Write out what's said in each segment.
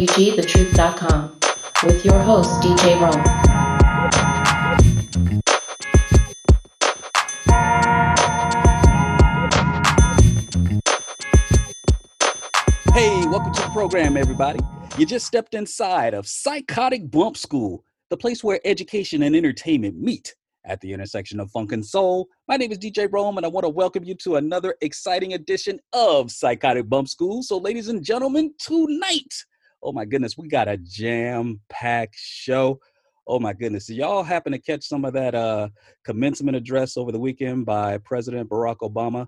KCWGTheTruth.com with your host, DJ Rome. Hey, welcome to the program, everybody. You just stepped inside of Psychotic Bump School, the place where education and entertainment meet at the intersection of funk and soul. My name is DJ Rome, and I want to welcome you to another exciting edition of Psychotic Bump School. So, ladies and gentlemen, tonight, oh my goodness, we got a jam packed show. Oh my goodness. So y'all happen to catch some of that uh, commencement address over the weekend by President Barack Obama?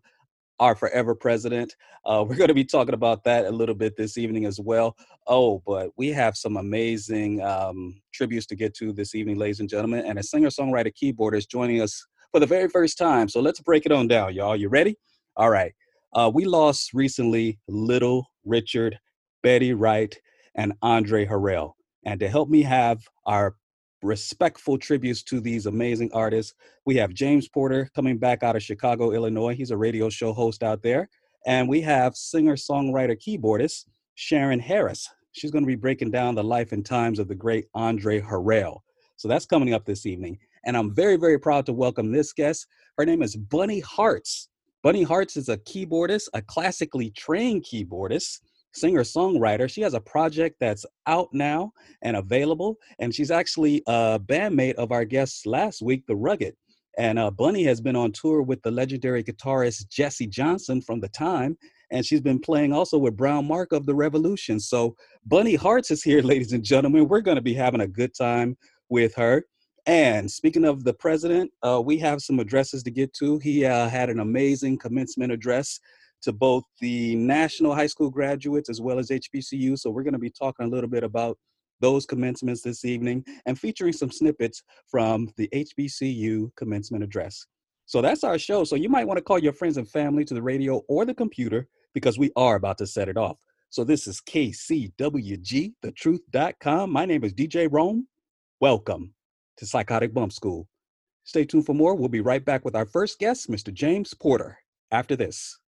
our forever president. Uh, we're going to be talking about that a little bit this evening as well. Oh, but we have some amazing um, tributes to get to this evening, ladies and gentlemen. And a singer songwriter keyboardist joining us for the very first time. So let's break it on down, y'all. You ready? All right. Uh, we lost recently Little Richard, Betty Wright, and Andre Harrell. And to help me have our respectful tributes to these amazing artists. We have James Porter coming back out of Chicago, Illinois. He's a radio show host out there. And we have singer, songwriter, keyboardist Charyn Harris. She's going to be breaking down the life and times of the great Andre Harrell. So that's coming up this evening. And I'm very, very proud to welcome this guest. Her name is Bunny Hearts. Bunny Hearts is a keyboardist, a classically trained keyboardist singer songwriter. She has a project that's out now and available, and she's actually a bandmate of our guest last week, The Rugged. And uh, Bunny has been on tour with the legendary guitarist Jesse Johnson from the time, and she's been playing also with Brown Mark of the Revolution. So Bunny Hearts is here, ladies and gentlemen. We're going to be having a good time with her. And speaking of the president, uh, we have some addresses to get to. He uh, had an amazing commencement address to both the national high school graduates as well as HBCU. So we're going to be talking a little bit about those commencements this evening and featuring some snippets from the HBCU commencement address. So that's our show. So you might want to call your friends and family to the radio or the computer because we are about to set it off. So this is KCWG, thetruth.com. My name is DJ Rome. Welcome to Psychotic Bump School. Stay tuned for more. We'll be right back with our first guest, Mr. James Porter, after this.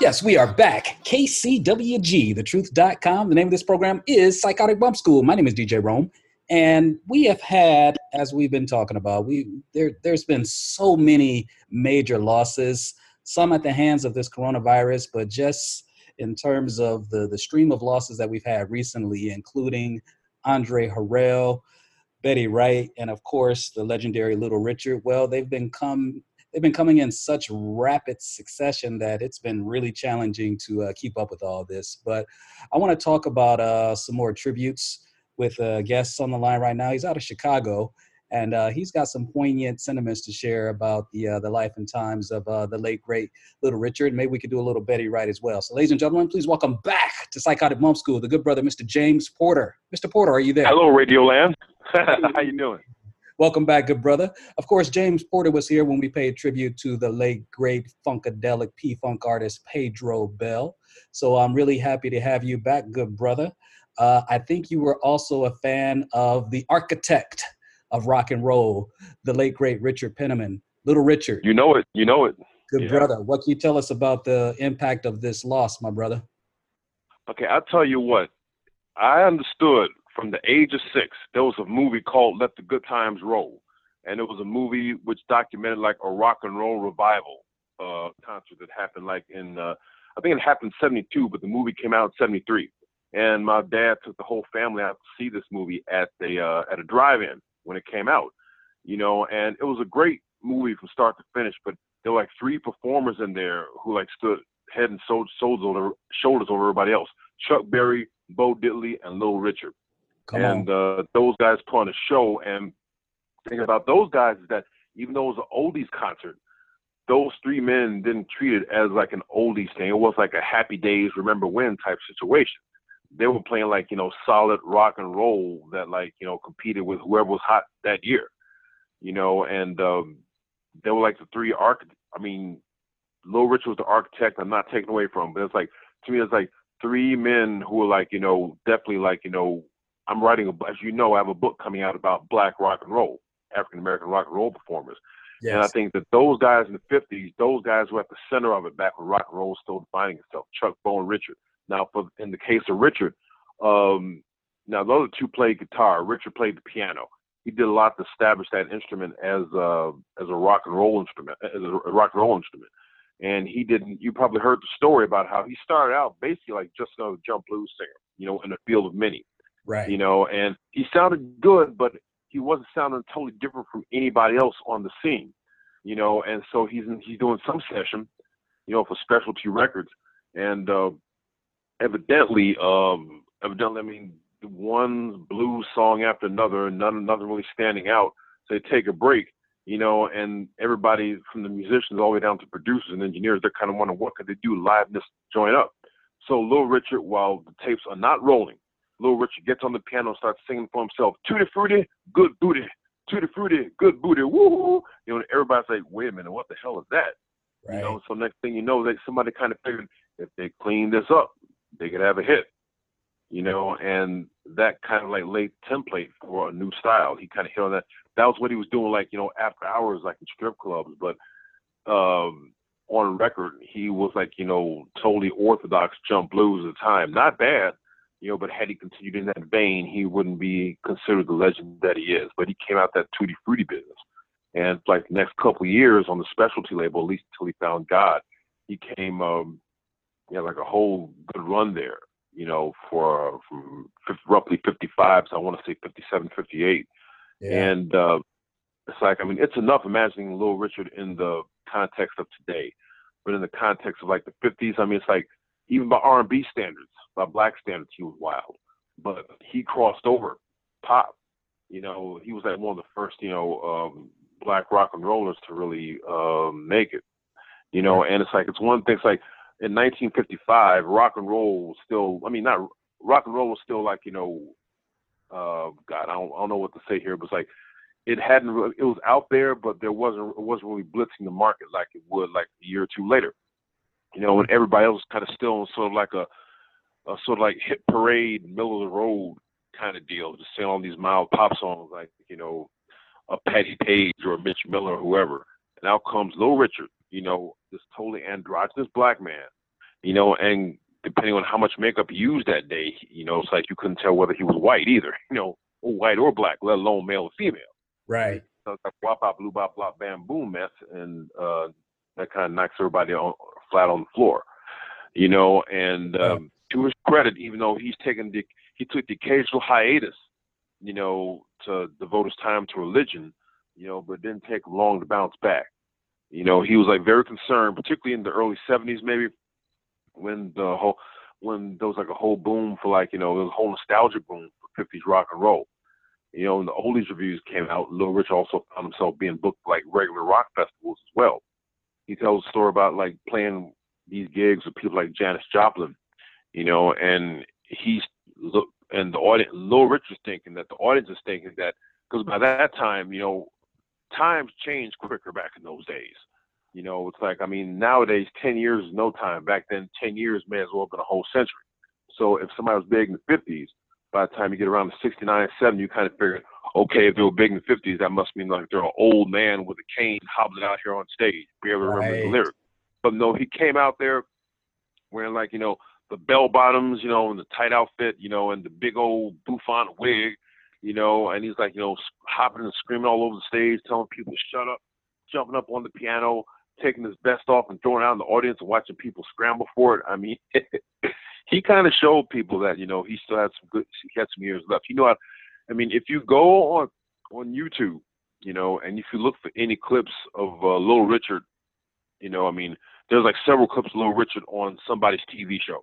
Yes, we are back. KCWG, thetruth.com. The name of this program is Psychotic Bump School. My name is DJ Rome. And we have had, as we've been talking about, we there there's been so many major losses some at the hands of this coronavirus, but just in terms of the, the stream of losses that we've had recently, including Andre Harrell, Betty Wright, and of course the legendary Little Richard. Well, they've been come they've been coming in such rapid succession that it's been really challenging to uh, keep up with all this. But I want to talk about uh, some more tributes with uh, guests on the line right now. He's out of Chicago, and uh, he's got some poignant sentiments to share about the uh, the life and times of uh, the late great Little Richard. Maybe we could do a little Betty Wright as well. So, ladies and gentlemen, please welcome back to Psychotic Bump School the good brother, Mr. James Porter. Mr. Porter, are you there? Hello, Radio Land. How you doing? Welcome back, good brother. Of course, James Porter was here when we paid tribute to the late great funkadelic P-funk artist Pedro Bell. So I'm really happy to have you back, good brother. Uh, I think you were also a fan of the architect of rock and roll, the late great Richard Penniman, Little Richard. You know it. You know it. Good yeah. brother. What can you tell us about the impact of this loss, my brother? Okay, I'll tell you what. I understood from the age of six, there was a movie called Let the Good Times Roll. And it was a movie which documented like a rock and roll revival uh, concert that happened like in, uh, I think it happened in 72, but the movie came out in 73. And my dad took the whole family out to see this movie at the uh, at a drive-in when it came out, you know, and it was a great movie from start to finish. But there were like three performers in there who like stood head and shoulders over, shoulders over everybody else: Chuck Berry, Bo Diddley, and Little Richard. Come and uh, those guys put on a show. And thing about those guys is that even though it was an oldies concert, those three men didn't treat it as like an oldies thing. It was like a happy days, remember when type situation. They were playing like you know solid rock and roll that like you know competed with whoever was hot that year, you know, and um, they were like the three arch. I mean, Little Rich was the architect. I'm not taking away from, him, but it's like to me, it's like three men who are like you know definitely like you know I'm writing a as you know I have a book coming out about black rock and roll, African American rock and roll performers. Yes. And I think that those guys in the 50s, those guys were at the center of it back when rock and roll was still defining itself. Chuck, Bo, and Richard. Now, for in the case of Richard, um, now the other two played guitar. Richard played the piano. He did a lot to establish that instrument as a as a rock and roll instrument, as a rock and roll instrument. And he didn't. You probably heard the story about how he started out basically like just a jump blues singer, you know, in the field of many. Right. You know, and he sounded good, but he wasn't sounding totally different from anybody else on the scene. You know, and so he's he's doing some session, you know, for specialty records, and uh, evidently, um, evidently, I mean, one blues song after another, none, nothing really standing out. So they take a break, you know, and everybody from the musicians all the way down to producers and engineers, they're kind of wondering what could they do live this join up. So Little Richard, while the tapes are not rolling, Little Richard gets on the piano and starts singing for himself, Tutti Frutti, good booty, Tutti Frutti, good booty, woo! You know, everybody's like, wait a minute, what the hell is that? Right. You know, so next thing you know, that somebody kind of figured if they clean this up, they could have a hit, you know, and that kind of like laid template for a new style. He kind of hit on that. That was what he was doing, like you know, after hours, like in strip clubs. But um, on record, he was like you know, totally orthodox jump blues at the time. Not bad, you know, but had he continued in that vein, he wouldn't be considered the legend that he is. But he came out that tutti frutti business, and like the next couple years on the specialty label, at least until he found God, he came um, he had like a whole good run there, you know, for from 50, roughly 55 so I want to say 57, 58. Yeah. And uh, it's like, I mean, it's enough imagining Little Richard in the context of today, but in the context of like the 50s, I mean, it's like even by R&B standards, by black standards, he was wild. But he crossed over pop. You know, he was like one of the first, you know, um, black rock and rollers to really uh, make it. You know, and it's like it's one thing. It's like in 1955, rock and roll was still, I mean, not rock and roll was still like, you know, uh, God, I don't, I don't know what to say here, but it's like it hadn't, it was out there, but there wasn't, it wasn't really blitzing the market like it would like a year or two later. You know, when everybody else was kind of still sort of like a, a sort of like hit parade, middle of the road kind of deal, just saying all these mild pop songs like, you know, a Patti Page or a Mitch Miller or whoever. And out comes Little Richard, you know, this totally androgynous black man, you know, and depending on how much makeup he used that day, you know, it's like you couldn't tell whether he was white either, you know, or white or black, let alone male or female. Right. So it's like wop bop blue bop blop bam boom mess, and uh, that kind of knocks everybody on, flat on the floor, you know. And um, to his credit, even though he's taken the he took the occasional hiatus, you know, to devote his time to religion, you know, but didn't take long to bounce back. You know, he was like very concerned, particularly in the early '70s, maybe when the whole when there was like a whole boom for like you know there was a whole nostalgia boom for '50s rock and roll. You know, and the oldies revues came out. Little Rich also found himself being booked like regular rock festivals as well. He tells a story about like playing these gigs with people like Janis Joplin, you know, and he's look and the audience. Little Rich is thinking that the audience is thinking that because by that time, you know, times changed quicker back in those days. You know, it's like I mean nowadays ten years is no time. Back then ten years may as well have been a whole century. So if somebody was big in the fifties, by the time you get around to 69, 70, you kind of figure, okay, if they were big in the 50s, that must mean like they're an old man with a cane hobbling out here on stage, be able to right. remember the lyrics. But no, he came out there wearing like, you know, the bell bottoms, you know, and the tight outfit, you know, and the big old bouffant wig, you know, and he's like, you know, hopping and screaming all over the stage, telling people to shut up, jumping up on the piano, taking his best off and throwing it out in the audience and watching people scramble for it. I mean, he kind of showed people that you know he still had some good, he had some years left. You know, I, I mean, if you go on on YouTube, you know, and if you look for any clips of uh, Little Richard, you know, I mean, there's like several clips of Little Richard on somebody's TV show,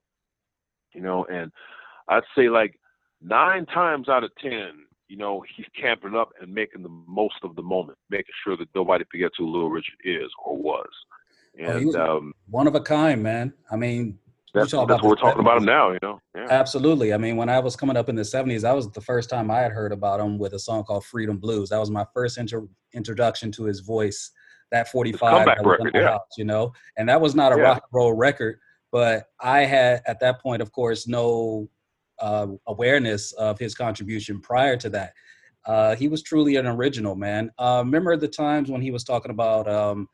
you know, and I'd say like nine times out of ten, you know, he's camping up and making the most of the moment, making sure that nobody forgets who Little Richard is or was. And oh, um, one of a kind, man. I mean, That's, that's what we're talking 70s. about him now, you know. Yeah. Absolutely. I mean, when I was coming up in the '70s, that was the first time I had heard about him with a song called "Freedom Blues." That was my first inter- introduction to his voice. That 45 that record, yeah. House, you know, and that was not a yeah. rock and roll record, but I had at that point, of course, no uh, awareness of his contribution prior to that. Uh, he was truly an original, man. Uh, remember the times when he was talking about, um,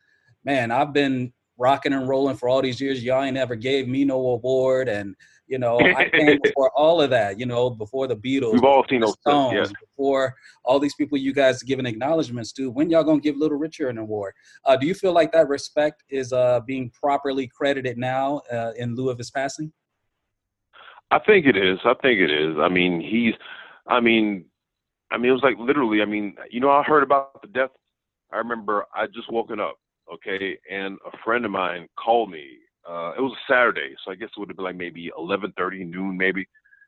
man, I've been rocking and rolling for all these years. Y'all ain't ever gave me no award, and you know, I came before all of that. You know, before the Beatles, we've all seen those Stones, yes. before all these people you guys giving acknowledgments to. When y'all gonna give Little Richard an award? Uh, do you feel like that respect is uh, being properly credited now uh, in lieu of his passing? I think it is. I think it is. I mean, he's. I mean, I mean, it was like literally. I mean, you know, I heard about the death. I remember I just woken up, okay, and a friend of mine called me. Uh, it was a Saturday, so I guess it would have been like maybe 11:30 noon, maybe,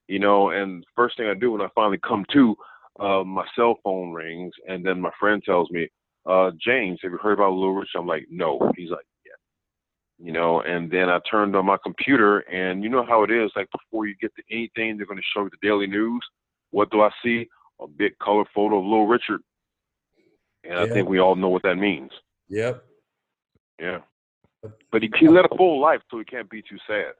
you know. And first thing I do when I finally come to, uh, my cell phone rings, and then my friend tells me, uh, "James, have you heard about Little Rich?" I'm like, "No." He's like, you know, and then I turned on my computer and you know how it is, like before you get to anything, they're gonna show you the daily news. What do I see? A big color photo of Little Richard. And I think we all know what that means. Yep. Yeah. But he, he led a full life, so he can't be too sad.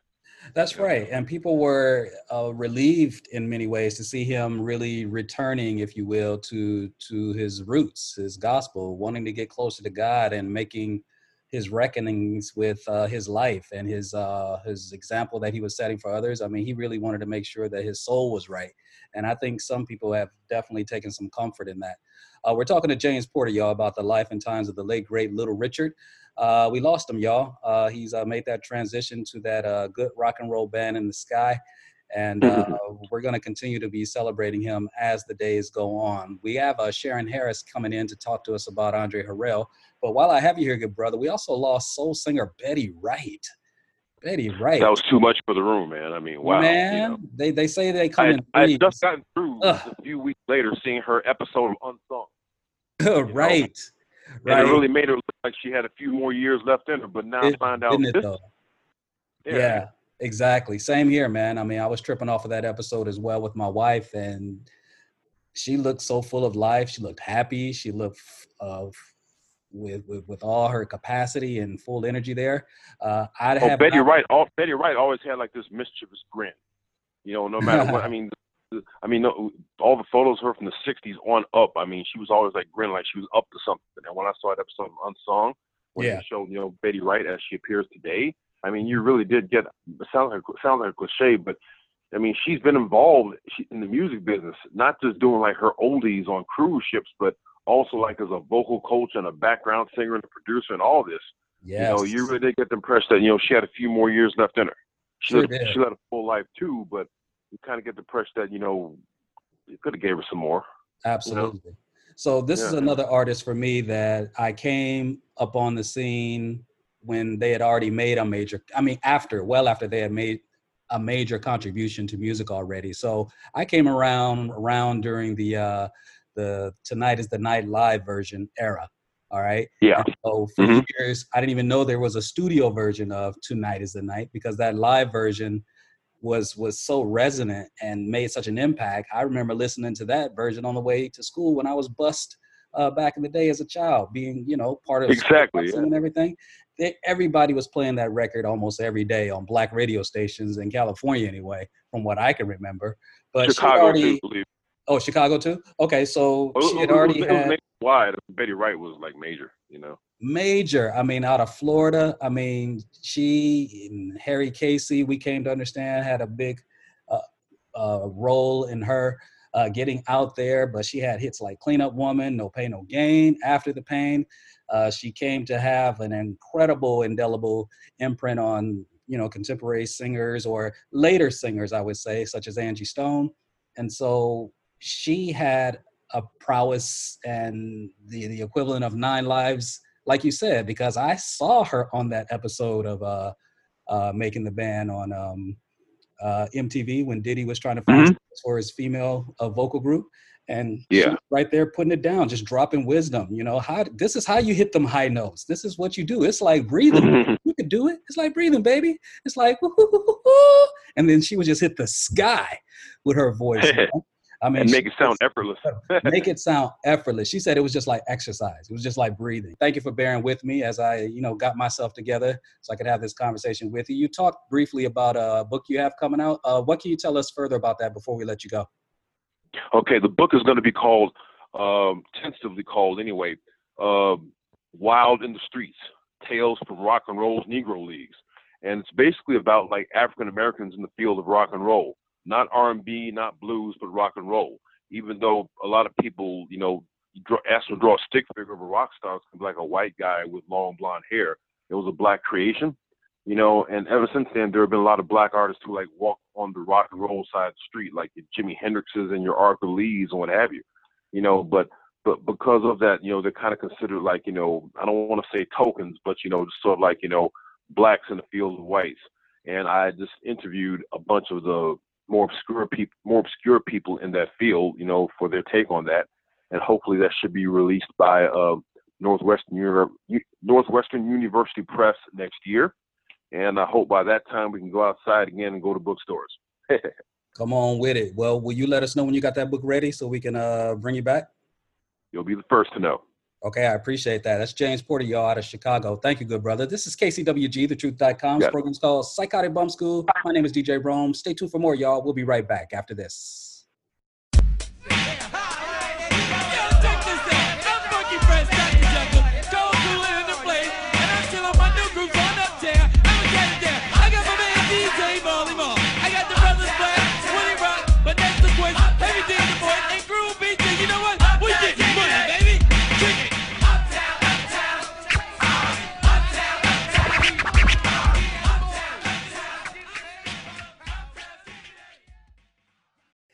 That's right. And people were uh, relieved in many ways to see him really returning, if you will, to to his roots, his gospel, wanting to get closer to God and making his reckonings with uh, his life and his uh, his example that he was setting for others. I mean, he really wanted to make sure that his soul was right, and I think some people have definitely taken some comfort in that. Uh, we're talking to James Porter, y'all, about the life and times of the late great Little Richard. Uh, we lost him, y'all. Uh, he's uh, made that transition to that good rock and roll band in the sky and uh, we're going to continue to be celebrating him as the days go on. We have uh, Charyn Harris coming in to talk to us about Andre Harrell. But while I have you here, good brother, we also lost soul singer Betty Wright. Betty Wright. That was too much for the room, man. I mean, wow. Man, you know. they they say they come I, in. I just gotten through Ugh. a few weeks later seeing her episode of Unsung. right. Know? Right. And it really made her look like she had a few more years left in her. But now it, I find out this. yeah. yeah Exactly. Same here, man. I mean, I was tripping off of that episode as well with my wife, and she looked so full of life. She looked happy. She looked uh, with, with with all her capacity and full energy there. Uh, I'd oh, have Betty not- Wright. All, Betty Wright always had like this mischievous grin. You know, no matter what. I mean, I mean, all the photos of her from the '60s on up. I mean, she was always like grinning, like she was up to something. And when I saw that episode of Unsung, when yeah. they showed you know Betty Wright as she appears today, I mean, you really did get sound like sound like a cliche, but I mean, she's been involved in the music business, not just doing like her oldies on cruise ships, but also like as a vocal coach and a background singer and a producer and all this. Yes. You know, you really did get the impression that you know she had a few more years left in her. She sure led, she led a full life too, but you kind of get the impression that you know you could have gave her some more. Absolutely. You know? So this yeah. is another artist for me that I came up on the scene when they had already made a major i mean after well after they had made a major contribution to music already so i came around around during the uh the tonight is the night live version era all right yeah and so for mm-hmm. years i didn't even know there was a studio version of tonight is the night because that live version was was so resonant and made such an impact i remember listening to that version on the way to school when i was bust uh, back in the day as a child, being you know part of exactly yeah. and everything they, everybody was playing that record almost every day on black radio stations in California, anyway, from what I can remember. But Chicago, already, too, oh, Chicago too. Okay, so she had already it was, had wide. Betty Wright was like major, you know. Major. I mean, out of Florida. I mean, she and Harry Casey. We came to understand had a big uh, uh, role in her uh, getting out there. But she had hits like "Clean Up Woman," "No Pain, No Gain," "After the Pain." Uh, she came to have an incredible, indelible imprint on you know contemporary singers or later singers, I would say, such as Angie Stone. And so she had a prowess and the the equivalent of nine lives, like you said, because I saw her on that episode of uh, uh, making the band on um, uh, MTV when Diddy was trying to find mm-hmm. for his female uh, vocal group and yeah right there putting it down just dropping wisdom you know how this is how you hit them high notes this is what you do it's like breathing you could do it. It's like breathing, baby. It's like, and then she would just hit the sky with her voice. I mean, and make it sound effortless. make it sound effortless. She said it was just like exercise. It was just like breathing. Thank you for bearing with me as I, you know, got myself together so I could have this conversation with you. You talked briefly about a book you have coming out. Uh, what can you tell us further about that before we let you go? Okay, the book is going to be called, um, tentatively called anyway, uh, "Wild in the Streets: Tales from Rock and Roll's Negro Leagues," and it's basically about like African Americans in the field of rock and roll not R&B, not blues, but rock and roll. Even though a lot of people, you know, draw, ask to draw a stick figure of a rock star, it's like a white guy with long blonde hair. It was a black creation, you know. And ever since then, there have been a lot of black artists who like walk on the rock and roll side of the street, like your Jimi Hendrixes and your Arthur Lees and what have you, you know. But but because of that, you know, they're kind of considered like, you know, I don't want to say tokens, but you know, just sort of like, you know, blacks in the field of whites. And I just interviewed a bunch of the more obscure people, more obscure people in that field, you know, for their take on that, and hopefully that should be released by uh, Northwestern Uni- Northwestern University Press next year, and I hope by that time we can go outside again and go to bookstores. Come on with it. Well, will you let us know when you got that book ready so we can uh, bring you back? You'll be the first to know. Okay, I appreciate that. That's James Porter, y'all, out of Chicago. Thank you, good brother. This is KCWG, thetruth.com. This program's called Psychotic Bump School. Ah. My name is DJ Rome. Stay tuned for more, y'all. We'll be right back after this.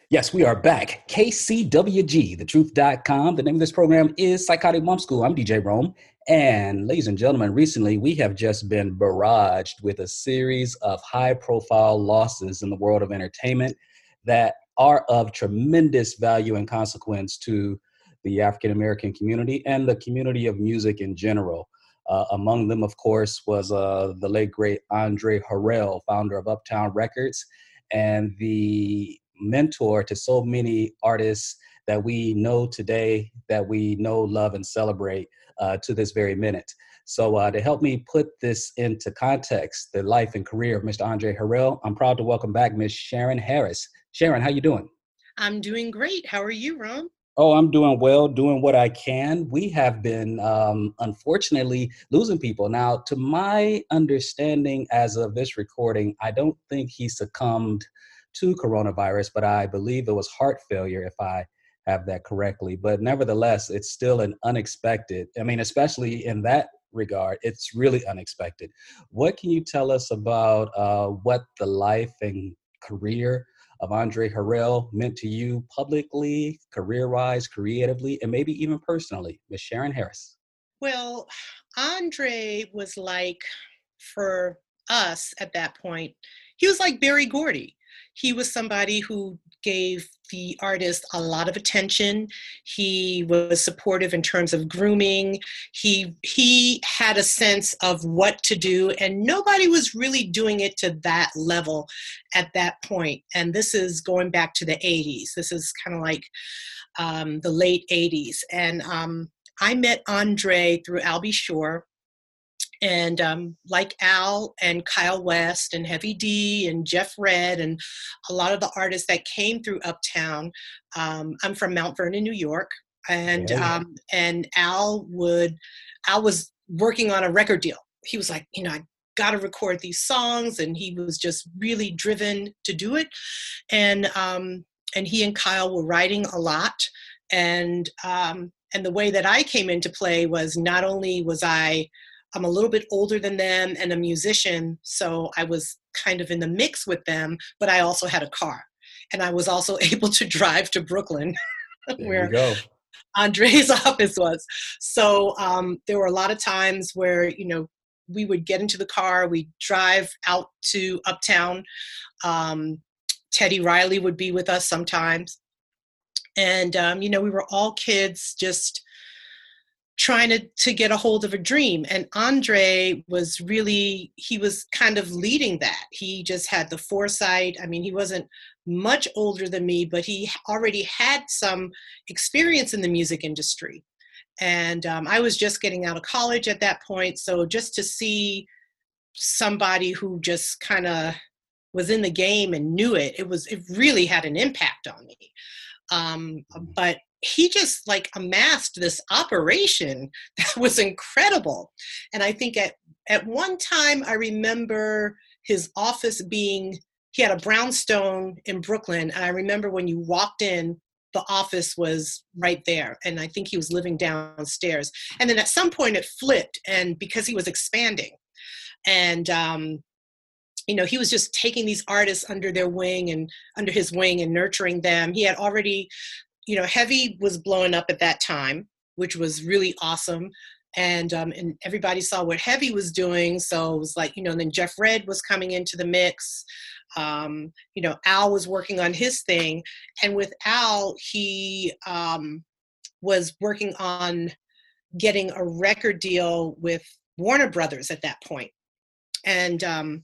Yes, we are back. KCWG, thetruth.com. The name of this program is Psychotic Bump School. I'm DJ Rome. And ladies and gentlemen, recently we have just been barraged with a series of high profile losses in the world of entertainment that are of tremendous value and consequence to the African American community and the community of music in general. Uh, among them, of course, was uh, the late great Andre Harrell, founder of Uptown Records, and the mentor to so many artists that we know today, that we know, love, and celebrate uh, to this very minute. So, uh, to help me put this into context, the life and career of Mr. Andre Harrell, I'm proud to welcome back Ms. Charyn Harris. Charyn, how you doing? I'm doing great. How are you, Ron? Oh, I'm doing well, doing what I can. We have been, um, unfortunately, losing people. Now, to my understanding, as of this recording, I don't think he succumbed to coronavirus, but I believe it was heart failure, if I have that correctly. But nevertheless, it's still an unexpected, I mean, especially in that regard, it's really unexpected. What can you tell us about uh, what the life and career of Andre Harrell meant to you publicly, career wise, creatively, and maybe even personally? Ms. Charyn Harris. Well, Andre was like, for us at that point, he was like Berry Gordy he was somebody who gave the artist a lot of attention. He was supportive in terms of grooming. He he had a sense of what to do, and nobody was really doing it to that level at that point. And this is going back to the 80s. This is kind of like um, the late 80s. And um, I met Andre through Al B. And um, like Al and Kyle West and Heavy D and Jeff Redd and a lot of the artists that came through Uptown. Um, I'm from Mount Vernon, New York, and yeah. um, and Al would Al was working on a record deal. He was like, you know, I got to record these songs, and he was just really driven to do it. And um, and he and Kyle were writing a lot, and um, and the way that I came into play was not only was I I'm a little bit older than them and a musician, so I was kind of in the mix with them, but I also had a car. And I was also able to drive to Brooklyn, where Andre's office was. So um, there were a lot of times where, you know, we would get into the car, we'd drive out to Uptown. Um, Teddy Riley would be with us sometimes. And, um, you know, we were all kids just trying to, to get a hold of a dream. And Andre was really, he was kind of leading that. He just had the foresight. I mean, he wasn't much older than me, but he already had some experience in the music industry. And um, I was just getting out of college at that point. So just to see somebody who just kind of was in the game and knew it, it was, it really had an impact on me. Um, mm. but he just like amassed this operation that was incredible. And I think at, at one time, I remember his office being, he had a brownstone in Brooklyn. And I remember when you walked in, the office was right there. And I think he was living downstairs. And then at some point it flipped, and because he was expanding. And um, you know he was just taking these artists under their wing and under his wing and nurturing them he had already you know, Heavy was blowing up at that time, which was really awesome. And um, and everybody saw what Heavy was doing, so it was like you know. then Jeff Redd was coming into the mix. Um, you know, Al was working on his thing, and with Al, he um, was working on getting a record deal with Warner Brothers at that point. And um,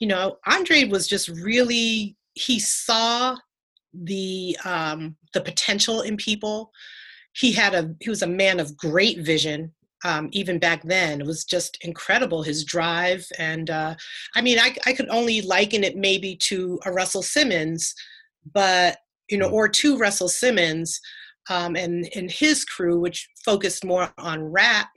you know, Andre was just really he saw the um, the potential in people. He had a he was a man of great vision. Um, even back then, it was just incredible his drive, and uh, I mean, I, I could only liken it maybe to a Russell Simmons, but you know, mm. or to Russell Simmons, um, and and his crew, which focused more on rap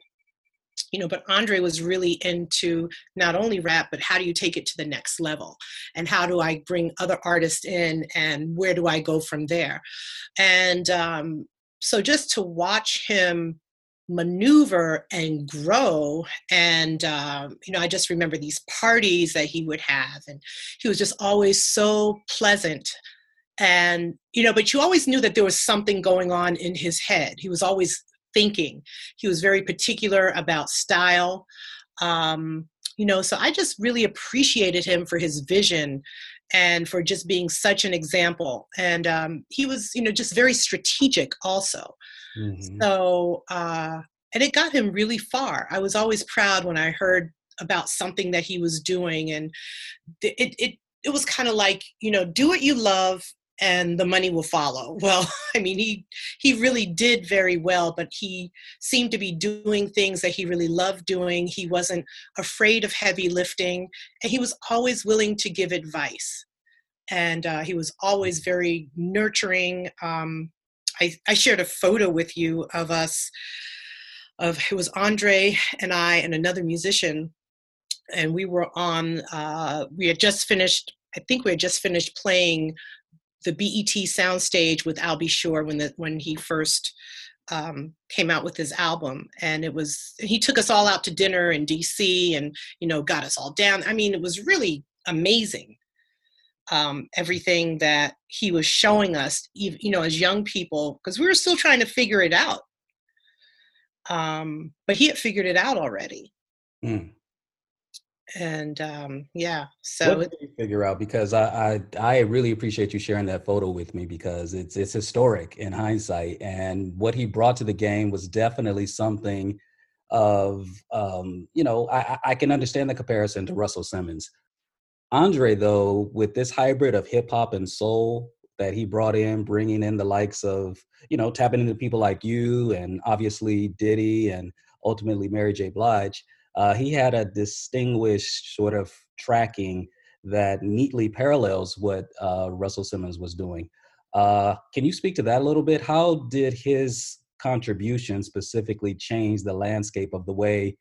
you know but andre was really into not only rap but how do you take it to the next level? And how do i bring other artists in and where do i go from there? And um, so just to watch him maneuver and grow and um, you know i just remember these parties that he would have and he was just always so pleasant. And you know but you always knew that there was something going on in his head. He was always thinking. He was very particular about style. Um, you know, so I just really appreciated him for his vision and for just being such an example. And um, he was, you know, just very strategic also. Mm-hmm. So, uh, and it got him really far. I was always proud when I heard about something that he was doing, and it it it was kind of like, you know, do what you love and the money will follow. Well, I mean, he he really did very well, but he seemed to be doing things that he really loved doing. He wasn't afraid of heavy lifting, and he was always willing to give advice. And uh, he was always very nurturing. Um, I, I shared a photo with you of us. Of it was Andre and I and another musician, and we were on. Uh, we had just finished. I think we had just finished playing the BET soundstage with Al B. Sure when the when he first um, came out with his album, and it was he took us all out to dinner in D.C. and you know got us all down. I mean, it was really amazing. Um, everything that he was showing us, you know, as young people, because we were still trying to figure it out. Um, but he had figured it out already. Mm and um, yeah so what did you figure out? Because I, I i really appreciate you sharing that photo with me because it's it's historic in hindsight and what he brought to the game was definitely something of um, you know I, I can understand the comparison to russell simmons. Andre though with this hybrid of hip-hop and soul that he brought in bringing in the likes of you know tapping into people like you and obviously diddy and ultimately mary j. Blige uh, he had a distinguished sort of tracking that neatly parallels what uh, Russell Simmons was doing. Uh, can you speak to that a little bit? How did his contribution specifically change the landscape of the way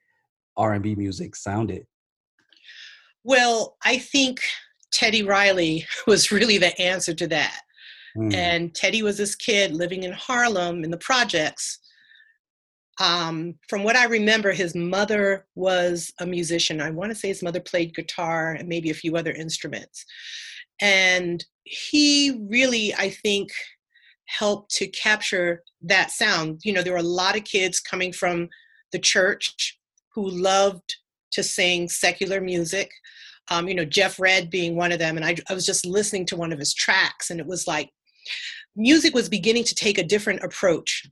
R&B music sounded? Well, I think Teddy Riley was really the answer to that. Mm. And Teddy was this kid living in Harlem in the projects um, from what I remember, his mother was a musician. I want to say his mother played guitar and maybe a few other instruments. And he really, I think, helped to capture that sound. You know, there were a lot of kids coming from the church who loved to sing secular music. Um, you know, Jeff Redd being one of them. And I, I was just listening to one of his tracks, and it was like music was beginning to take a different approach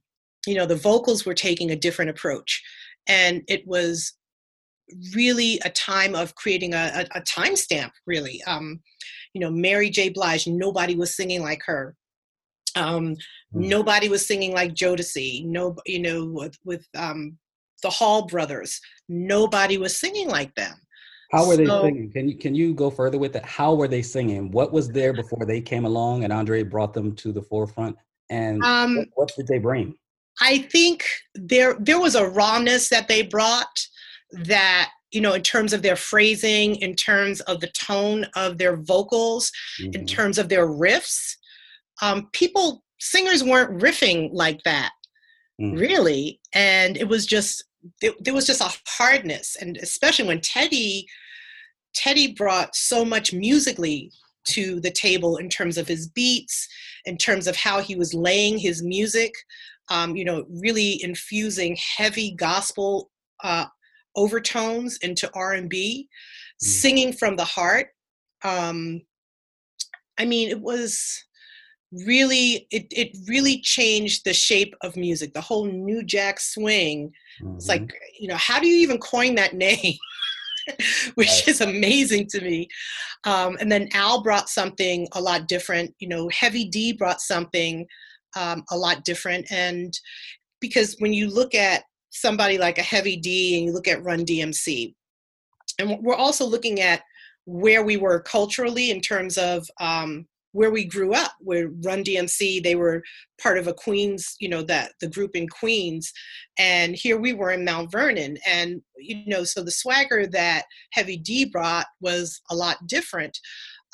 you know, the vocals were taking a different approach. And it was really a time of creating a, a, a timestamp, really. Um, you know, Mary J. Blige, nobody was singing like her. Um, mm. Nobody was singing like Jodeci. No, you know, with, with um, the Hall brothers, nobody was singing like them. How were they singing? Can you can you go further with that? How were they singing? What was there before they came along and Andre brought them to the forefront? And um, what, what did they bring? I think there there was a rawness that they brought that you know in terms of their phrasing in terms of the tone of their vocals mm-hmm. in terms of their riffs um, people singers weren't riffing like that mm. really and it was just there was just a hardness and especially when teddy teddy brought so much musically to the table in terms of his beats in terms of how he was laying his music um, you know really infusing heavy gospel uh, overtones into r&b mm. singing from the heart um, i mean it was really it, it really changed the shape of music the whole new jack swing mm-hmm. it's like you know how do you even coin that name which is amazing to me um, and then al brought something a lot different you know heavy d brought something um, a lot different. And because when you look at somebody like a heavy d and you look at run dmc and we're also looking at where we were culturally in terms of um, where we grew up. Where run dmc they were part of a queens you know that the group in queens and here we were in mount vernon. And you know so the swagger that heavy d brought was a lot different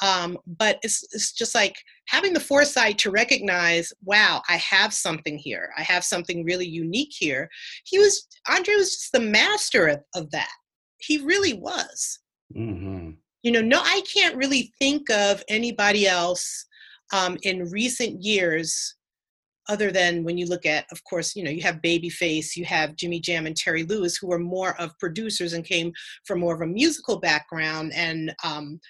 um, but it's, it's just like having the foresight to recognize wow i have something here. I have something really unique here. He was andre was just the master of, of that. He really was. Mm-hmm. You know no i can't really think of anybody else um, in recent years other than when you look at of course you know you have babyface you have jimmy jam and terry lewis who were more of producers and came from more of a musical background and um,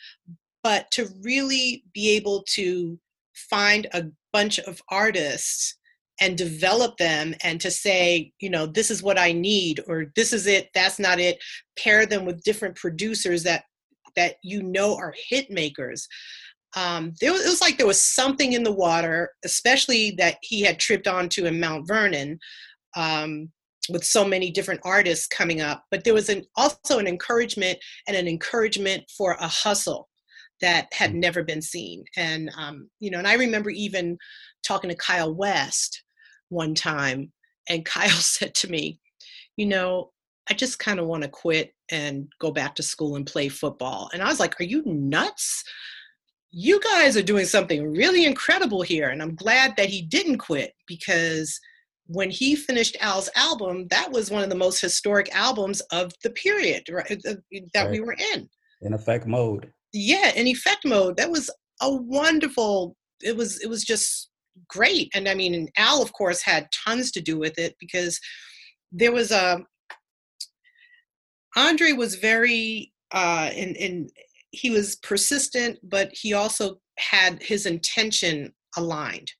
but to really be able to find a bunch of artists and develop them and to say you know this is what i need or this is it that's not it pair them with different producers that that you know are hit makers. Um, there was, it was like there was something in the water, especially that he had tripped onto in Mount Vernon, um, with so many different artists coming up. But there was an, also an encouragement and an encouragement for a hustle that had mm. never been seen. And um, you know, and I remember even talking to Kyle West one time, and Kyle said to me, "You know, I just kind of want to quit and go back to school and play football. And I was like, Are you nuts? You guys are doing something really incredible here. And I'm glad that he didn't quit because when he finished Al's album, that was one of the most historic albums of the period right, that right. we were in. In effect mode. Yeah, in effect mode. That was a wonderful, it was it was just great. And I mean, Al, of course, had tons to do with it because there was a Andre was very uh, and and he was persistent, but he also had his intention aligned.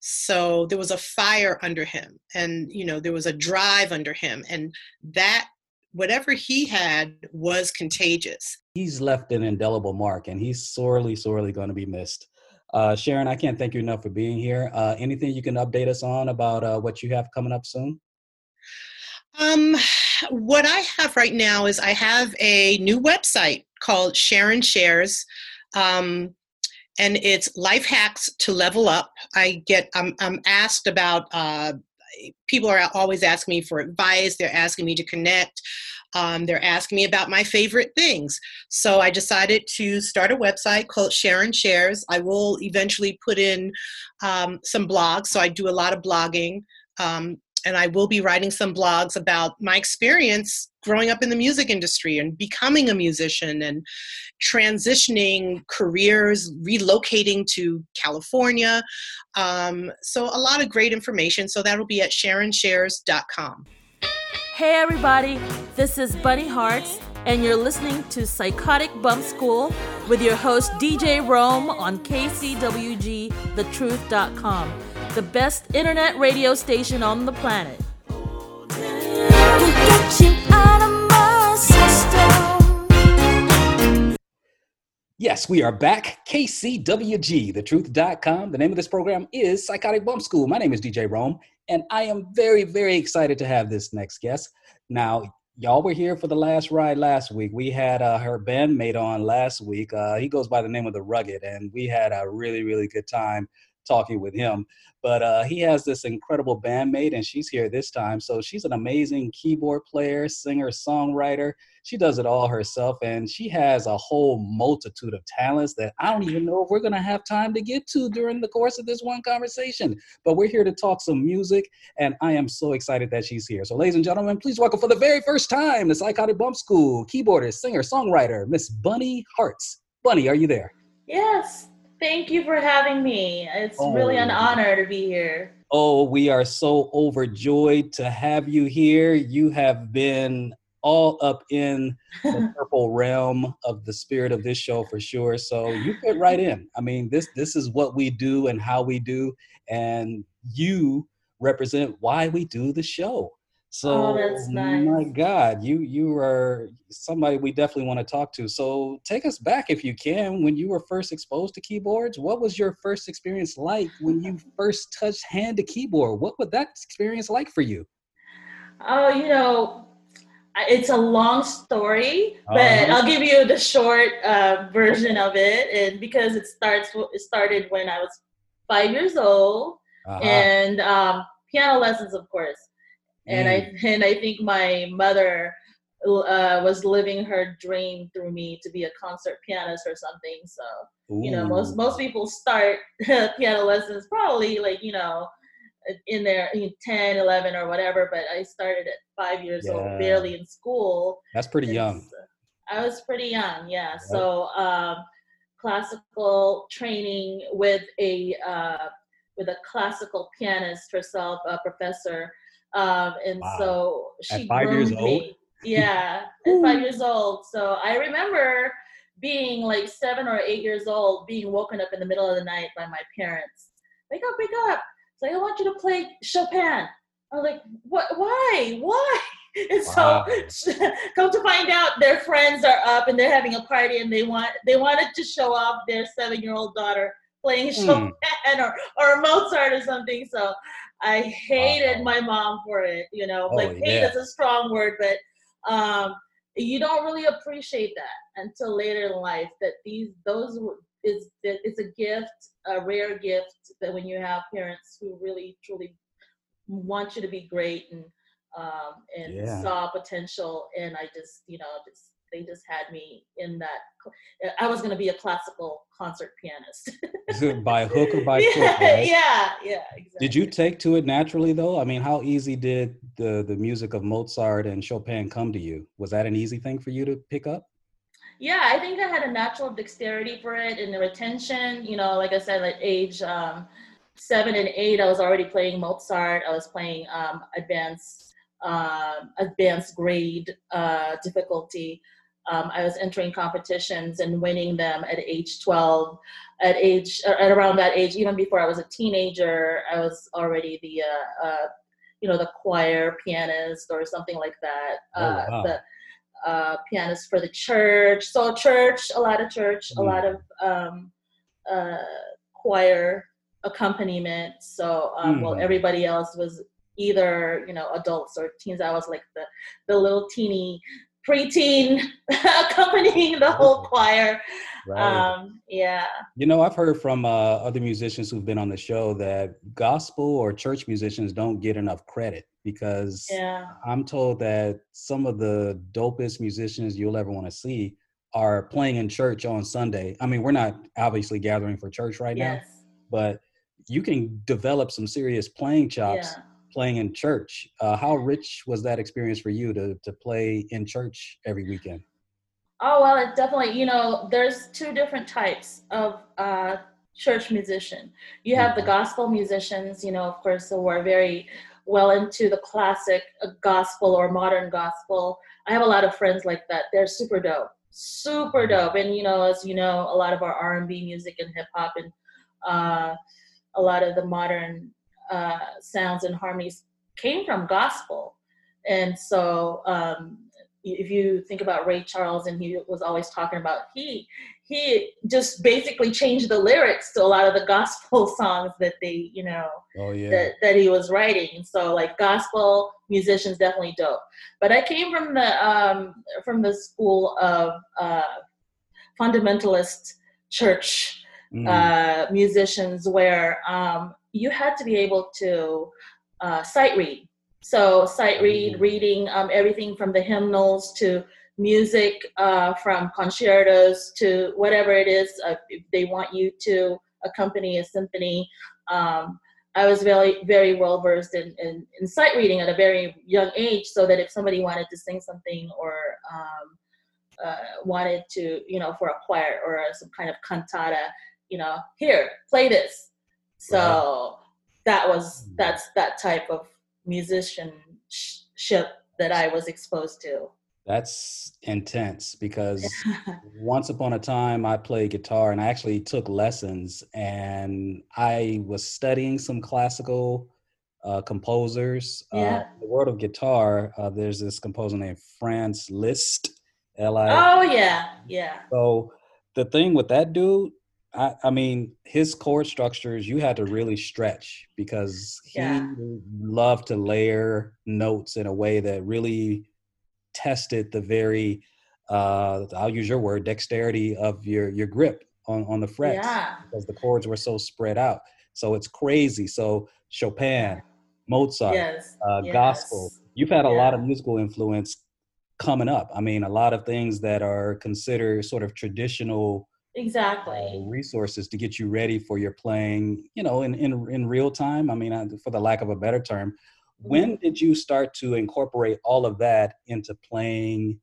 So there was a fire under him, and you know there was a drive under him, and that whatever he had was contagious. He's left an indelible mark, and he's sorely, sorely going to be missed. Uh, Charyn, I can't thank you enough for being here. Uh, anything you can update us on about uh, what you have coming up soon? Um, what I have right now is I have a new website called Sharon Shares. Um, and it's life hacks to level up. I get I'm, I'm asked about uh, people are always asking me for advice. They're asking me to connect. Um, they're asking me about my favorite things. So I decided to start a website called Sharon Shares. I will eventually put in um, some blogs. So I do a lot of blogging. Um, and I will be writing some blogs about my experience growing up in the music industry and becoming a musician and transitioning careers, relocating to California. Um, so, a lot of great information. So, that'll be at SharonShares.com. Hey, everybody, this is Bunny Hearts, and you're listening to Psychotic Bump School with your host, DJ Rome, on KCWG, TheTruth.com the best internet radio station on the planet. Yes, we are back. KCWG, thetruth.com. The name of this program is Psychotic Bump School. My name is DJ Rome, and I am very, very excited to have this next guest. Now, y'all were here for the last ride last week. We had uh, her bandmate on last week. Uh, he goes by the name of The Rugged, and we had a really, really good time talking with him. But uh, he has this incredible bandmate, and she's here this time. So she's an amazing keyboard player, singer, songwriter. She does it all herself, and she has a whole multitude of talents that I don't even know if we're going to have time to get to during the course of this one conversation. But we're here to talk some music, and I am so excited that she's here. So, ladies and gentlemen, please welcome for the very first time the Psychotic Bump School keyboardist, singer, songwriter, Miss Bunny Hearts. Bunny, are you there? Yes. Thank you for having me. It's oh. really an honor to be here. Oh, we are so overjoyed to have you here. You have been all up in the purple realm of the spirit of this show for sure. So you fit right in. I mean, this this is what we do and how we do, and you represent why we do the show. So, oh, nice. my God, you you are somebody we definitely want to talk to. So, take us back if you can when you were first exposed to keyboards. What was your first experience like when you first touched hand to keyboard? What was that experience like for you? Oh, you know, it's a long story, but uh-huh. I'll give you the short uh, version of it. And because it starts, it started when I was five years old, uh-huh. and um, piano lessons, of course and mm. I and I think my mother uh, was living her dream through me to be a concert pianist or something. So Ooh. you know, most most people start piano lessons probably like you know in their 10 11 or whatever but i started at five years yeah. old barely in school that's pretty young i was pretty young yeah yep. so um, classical training with a uh, with a classical pianist herself a professor um, and wow. so she at five years me. old. Yeah, at five years old. So I remember being like seven or eight years old, being woken up in the middle of the night by my parents. Wake up, wake up! So I want you to play Chopin. I'm like, what? Why? Why? And so, come to find out, their friends are up and they're having a party, and they want they wanted to show off their seven year old daughter playing hmm. Chopin or or Mozart or something. So I hated my mom for it. You know, oh, like hate yeah. is a strong word, but um, you don't really appreciate that until later in life. That these those is it's a gift, a rare gift that when you have parents who really truly want you to be great and um, and yeah. saw potential, and I just you know just they just had me in that. I was going to be a classical concert pianist. by hook or by yeah, crook, right? Yeah, yeah, exactly. Did you take to it naturally though? I mean, how easy did the the music of Mozart and Chopin come to you? Was that an easy thing for you to pick up? Yeah, I think I had a natural dexterity for it and the retention. You know, like I said, at age um, seven and eight, I was already playing Mozart. I was playing um, advanced uh, advanced grade uh, difficulty. Um, I was entering competitions and winning them at age 12. At age, at around that age, even before I was a teenager, I was already the, uh, uh, you know, the choir pianist or something like that. Oh, uh, wow. The uh, pianist for the church. So church, a lot of church, mm. a lot of um, uh, choir accompaniment. So, um, mm. well, everybody else was either you know adults or teens. I was like the the little teeny preteen accompanying the whole choir. Right. Um, yeah. You know, I've heard from uh, other musicians who've been on the show that gospel or church musicians don't get enough credit because yeah. I'm told that some of the dopest musicians you'll ever want to see are playing in church on Sunday. I mean, we're not obviously gathering for church right yes. now, but you can develop some serious playing chops yeah playing in church. Uh, how rich was that experience for you to to play in church every weekend? Oh well, it definitely. You know, there's two different types of uh, church musician. You have the mm-hmm. gospel musicians, you know, of course, who are very well into the classic gospel or modern gospel. I have a lot of friends like that. They're super dope, super mm-hmm. dope. And you know, as you know, a lot of our R and B music and hip hop and uh, a lot of the modern uh, sounds and harmonies came from gospel. And so um, if you think about Ray Charles, and he was always talking about he he just basically changed the lyrics to a lot of the gospel songs that they you know Oh yeah. that, that he was writing. So like gospel musicians definitely dope. But I came from the um, from the school of uh, fundamentalist church Mm. uh, musicians where um, you had to be able to uh, sight read. So sight read, Mhm. reading um, everything from the hymnals to music, uh, from concertos to whatever it is. Uh, if they want you to accompany a symphony. Um, I was very, very well versed in, in, in sight reading at a very young age, so that if somebody wanted to sing something or um, uh, wanted to, you know, for a choir or some kind of cantata, you know, here, play this. So that was that's that type of musicianship that I was exposed to. That's intense because once upon a time I played guitar and I actually took lessons and I was studying some classical uh, composers. Uh, Yeah. in the world of guitar, uh, there's this composer named Franz Liszt. L-I- oh yeah, yeah, So the thing with that dude, I, I mean, his chord structures you had to really stretch because he Yeah. loved to layer notes in a way that really tested the very, uh, I'll use your word, dexterity of your your grip on on the frets yeah, because the chords were so spread out. So it's crazy. So Chopin, Mozart, yes, uh, yes. gospel. You've had a lot of musical influence coming up. I mean, a lot of things that are considered sort of traditional uh, exactly. resources to get you ready for your playing, you know, in, in, in real time. I mean, for the lack of a better term, when did you start to incorporate all of that into playing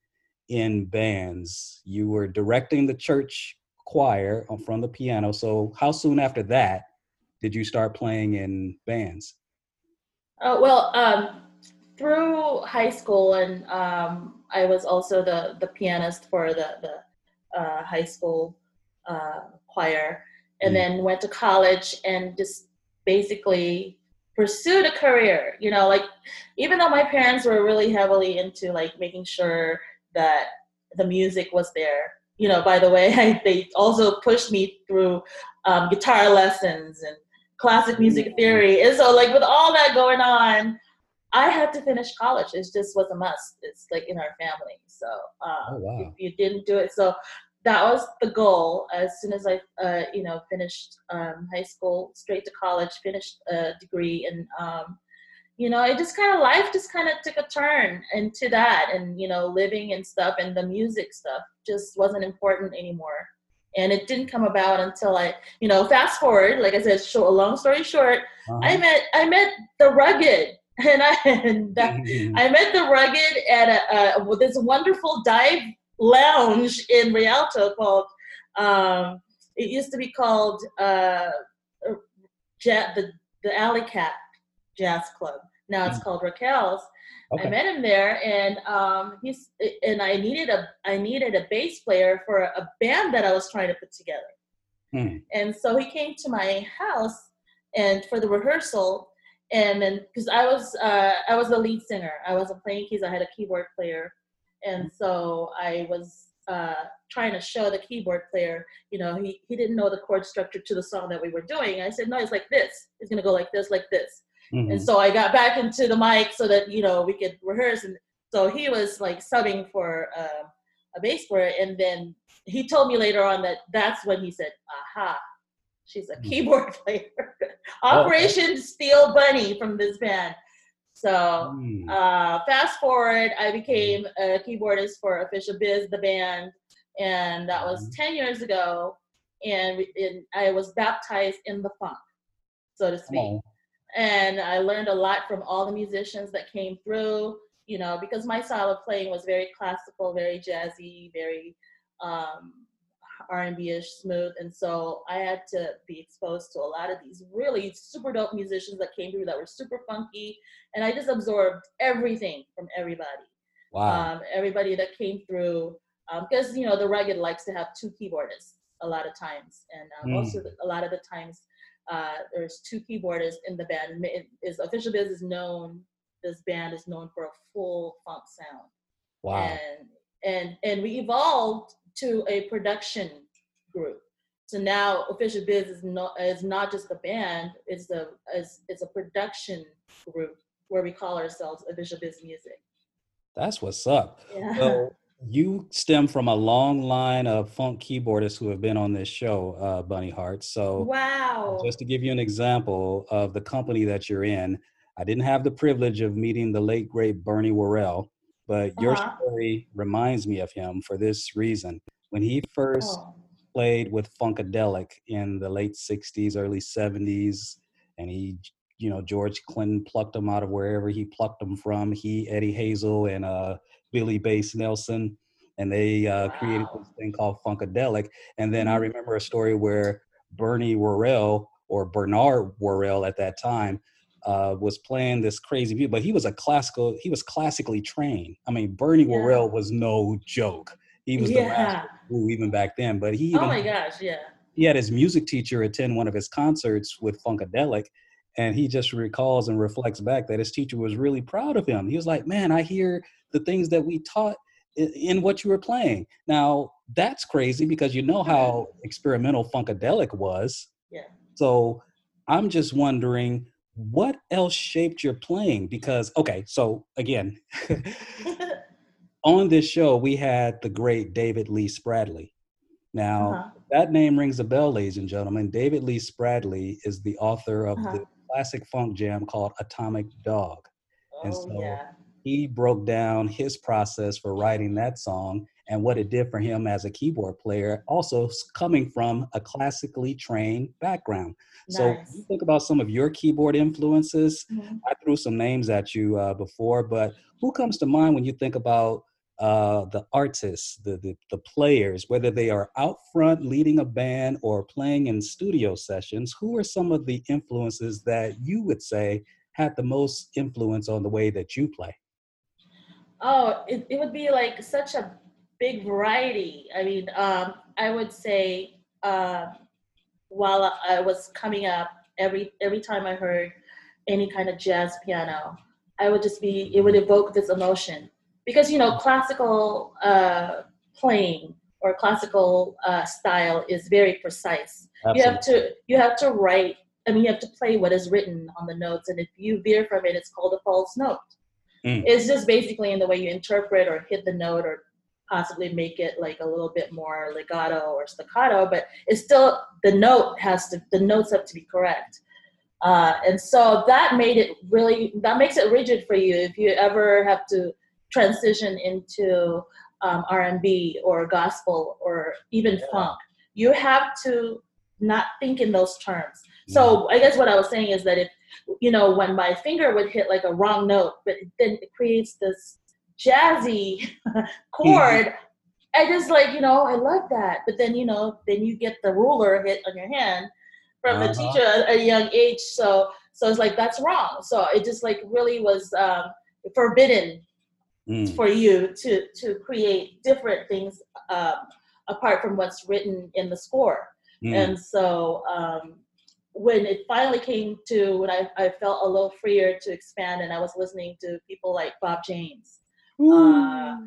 in bands? You were directing the church choir from the piano. So, how soon after that did you start playing in bands? Oh well, um, through high school, and um, I was also the the pianist for the the uh, high school uh, choir, and Mm. then went to college and just basically pursued a career. You know, like even though my parents were really heavily into like making sure that the music was there. You know, by the way, I, they also pushed me through um, guitar lessons and classic music Mm. theory. And so, like, with all that going on, I had to finish college. It just was a must. It's like in our family. So, um, Oh, wow. if you didn't do it, so that was the goal. As soon as I, uh, you know, finished um, high school, straight to college, finished a degree, and um, you know, it just kind of life just kind of took a turn into that, and you know, living and stuff, and the music stuff just wasn't important anymore. And it didn't come about until I, you know, fast forward, like I said, show, a long story short, Uh-huh. I met I met the rugged, and I and I met the rugged at a, uh, this wonderful dive lounge in Rialto called. Um, it used to be called uh, ja- the the Alley Cat Jazz Club. Now it's called Raquel's. I met him there, and um, he's and I needed a I needed a bass player for a band that I was trying to put together. Hmm. And so he came to my house and for the rehearsal, and then because I was uh, I was the lead singer, I wasn't playing keys. I had a keyboard player, and so I was uh, trying to show the keyboard player. You know, he he didn't know the chord structure to the song that we were doing. I said, no, it's like this. It's gonna go like this, like this. Mhm. And so I got back into the mic so that you know we could rehearse. And so he was like subbing for uh, a bass player, and then he told me later on that that's when he said, "Aha, she's a Hmm. keyboard player." Oh, Operation Steel Bunny from this band. So Mm. uh, fast forward, I became a keyboardist for Official Biz, the band, and that was Mhm. 10 years ago. And, I was baptized in the funk, so to speak on. and I learned a lot from all the musicians that came through. You know, because my style of playing was very classical, very jazzy, very um, R&B-ish, smooth, and so I had to be exposed to a lot of these really super dope musicians that came through that were super funky, and I just absorbed everything from everybody. Wow. Um, everybody that came through, because you know the rugged likes to have two keyboardists a lot of times, and um, Mm. also a lot of the times uh, there's two keyboardists in the band. It Is official biz is known. This band is known for a full funk sound. Wow. And and and we evolved to a production group. So now official biz is not is not just a band. It's a it's, it's a production group where we call ourselves official biz music. That's what's up. Yeah. So you stem from a long line of funk keyboardists who have been on this show, uh, Bunny Heart. So wow. just to give you an example of the company that you're in, I didn't have the privilege of meeting the late great Bernie Worrell, but your Uh-huh. story reminds me of him for this reason. When he first Oh. played with Funkadelic in the late 60s, early 70s, and he, you know, George Clinton plucked him out of wherever he plucked him from. He, Eddie Hazel, and uh, Billy Bass Nelson, and they uh, created this thing called Funkadelic. And then I Mhm. remember a story where Bernie Worrell, or Bernard Worrell at that time, uh, was playing this crazy music, but he was a classical, he was classically trained. I mean, Bernie Yeah. Worrell was no joke. He was the yeah. master who even back then. But he even Oh my gosh, yeah. he had his music teacher attend one of his concerts with Funkadelic, and he just recalls and reflects back that his teacher was really proud of him. He was like, "Man, I hear the things that we taught in what you were playing." Now that's crazy because you know how experimental Funkadelic was. Yeah. So I'm just wondering what else shaped your playing because okay so again on this show we had the great david lee spradley now Uh-huh. that name rings a bell ladies and gentlemen david lee spradley is the author of Uh-huh. the classic funk jam called atomic dog And Oh so- yeah. he broke down his process for writing that song and what it did for him as a keyboard player also coming from a classically trained background so you think about some of your keyboard influences Mhm. I threw some names at you uh, before, but who comes to mind when you think about uh, the artists, the, the the players, whether they are out front leading a band or playing in studio sessions? Who are some of the influences that you would say had the most influence on the way that you play? Oh, it, it would be like such a big variety. I mean, um, I would say uh, while I was coming up, every every time I heard any kind of jazz piano, I would just be it would evoke this emotion because you know classical uh, playing or classical uh, style is very precise. You have to you have to write. I mean, you have to play what is written on the notes, and if you veer from it, it's called a false note. Mm. It's just basically in the way you interpret or hit the note or possibly make it like a little bit more legato or staccato, but it's still the note has to the notes have to be correct. Uh, and so that made it really that makes it rigid for you if you ever have to transition into um, R&B or gospel or even funk. You have to not think in those terms. So I guess what I was saying is that if you know when my finger would hit like a wrong note, but then it creates this jazzy chord. I just like you know I love that, but then you know then you get the ruler hit on your hand from the Uh-huh. teacher at a young age. So so it's like that's wrong. So it just like really was um, forbidden Mm. for you to to create different things um, apart from what's written in the score. Mm. And so um, when it finally came to when I, I felt a little freer to expand and I was listening to people like Bob James uh,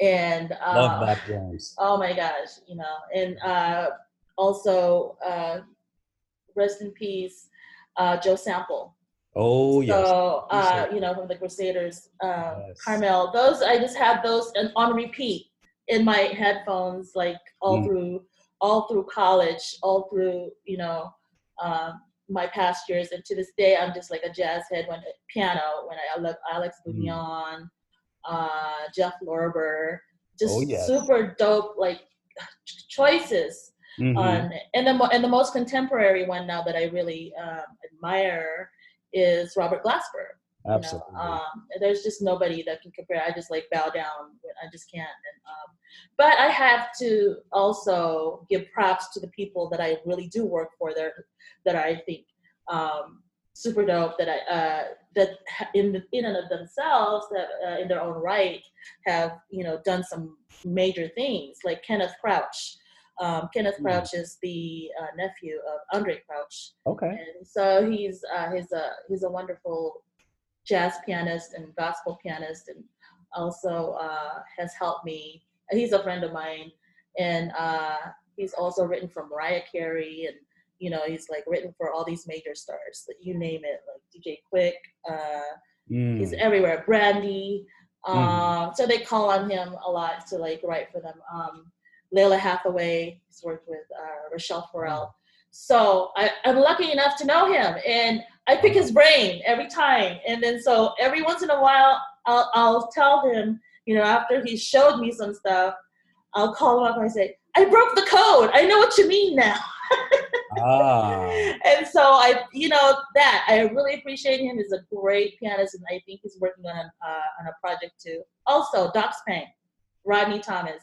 and uh, Love Bob Jones. oh my gosh, you know, and uh, also uh, rest in peace, uh, Joe Sample. Oh yes. So, uh, you know, from the Crusaders, um, Yes. Carmel, those, I just have those and on repeat in my headphones, like all Mm. through, all through college, all through, you know, um, my past years. And to this day, I'm just like a jazz head when piano, when I, I love Alex Mm. Uh, Jeff Lorber, just Oh, yes. super dope, like choices Mhm. on and the and the most contemporary one now that I really um, admire is Robert Glasper. you know. Absolutely. um, there's just nobody that can compare. I just like bow down. I just can't. And, um, but I have to also give props to the people that I really do work for. There, that I think um, super dope. That I uh, that in in and of themselves, that uh, in their own right, have you know done some major things like Kenneth Crouch. Um, Kenneth Mm. Crouch is the uh, nephew of Andrae Crouch, Okay. and so he's uh, he's a he's a wonderful jazz pianist and gospel pianist, and also uh, has helped me. He's a friend of mine, and uh, he's also written for Mariah Carey, and you know he's like written for all these major stars, like you name it, like DJ Quik. Uh, Mm. He's everywhere. Brandy. Um, Mhm. So they call on him a lot to like write for them. Um, Lalah Hathaway. He's worked with uh, Rachelle Ferrell. So I, I'm lucky enough to know him, and I pick his brain every time. And then so every once in a while, I'll I'll tell him, you know, after he showed me some stuff, I'll call him up and I say, I broke the code. I know what you mean now. Ah. and so I, you know, that I really appreciate him. He's a great pianist, and I think he's working on a, uh, on a project too. Also, Doc Pang, Rodney Thomas.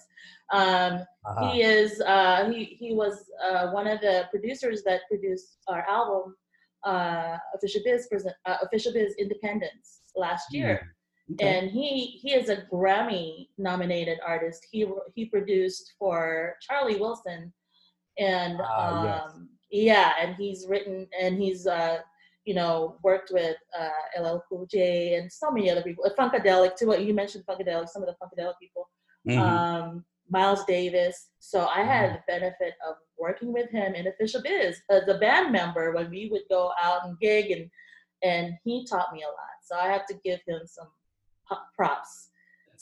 Um, Uh-huh. He is. Uh, he he was uh, one of the producers that produced our album, uh, Official Biz present, uh, Official Biz Independence last year Okay. and he he is a Grammy nominated artist. He he produced for Charlie Wilson, and Ah, yes. Yeah, and he's written and he's uh, you know worked with uh, LL Cool J and so many other people. Uh, Funkadelic too. You mentioned Funkadelic, some of the Funkadelic people. Mhm. Um, Miles Davis. So I had the benefit of working with him in Official Biz as a band member when we would go out and gig and and he taught me a lot. So I have to give him some props.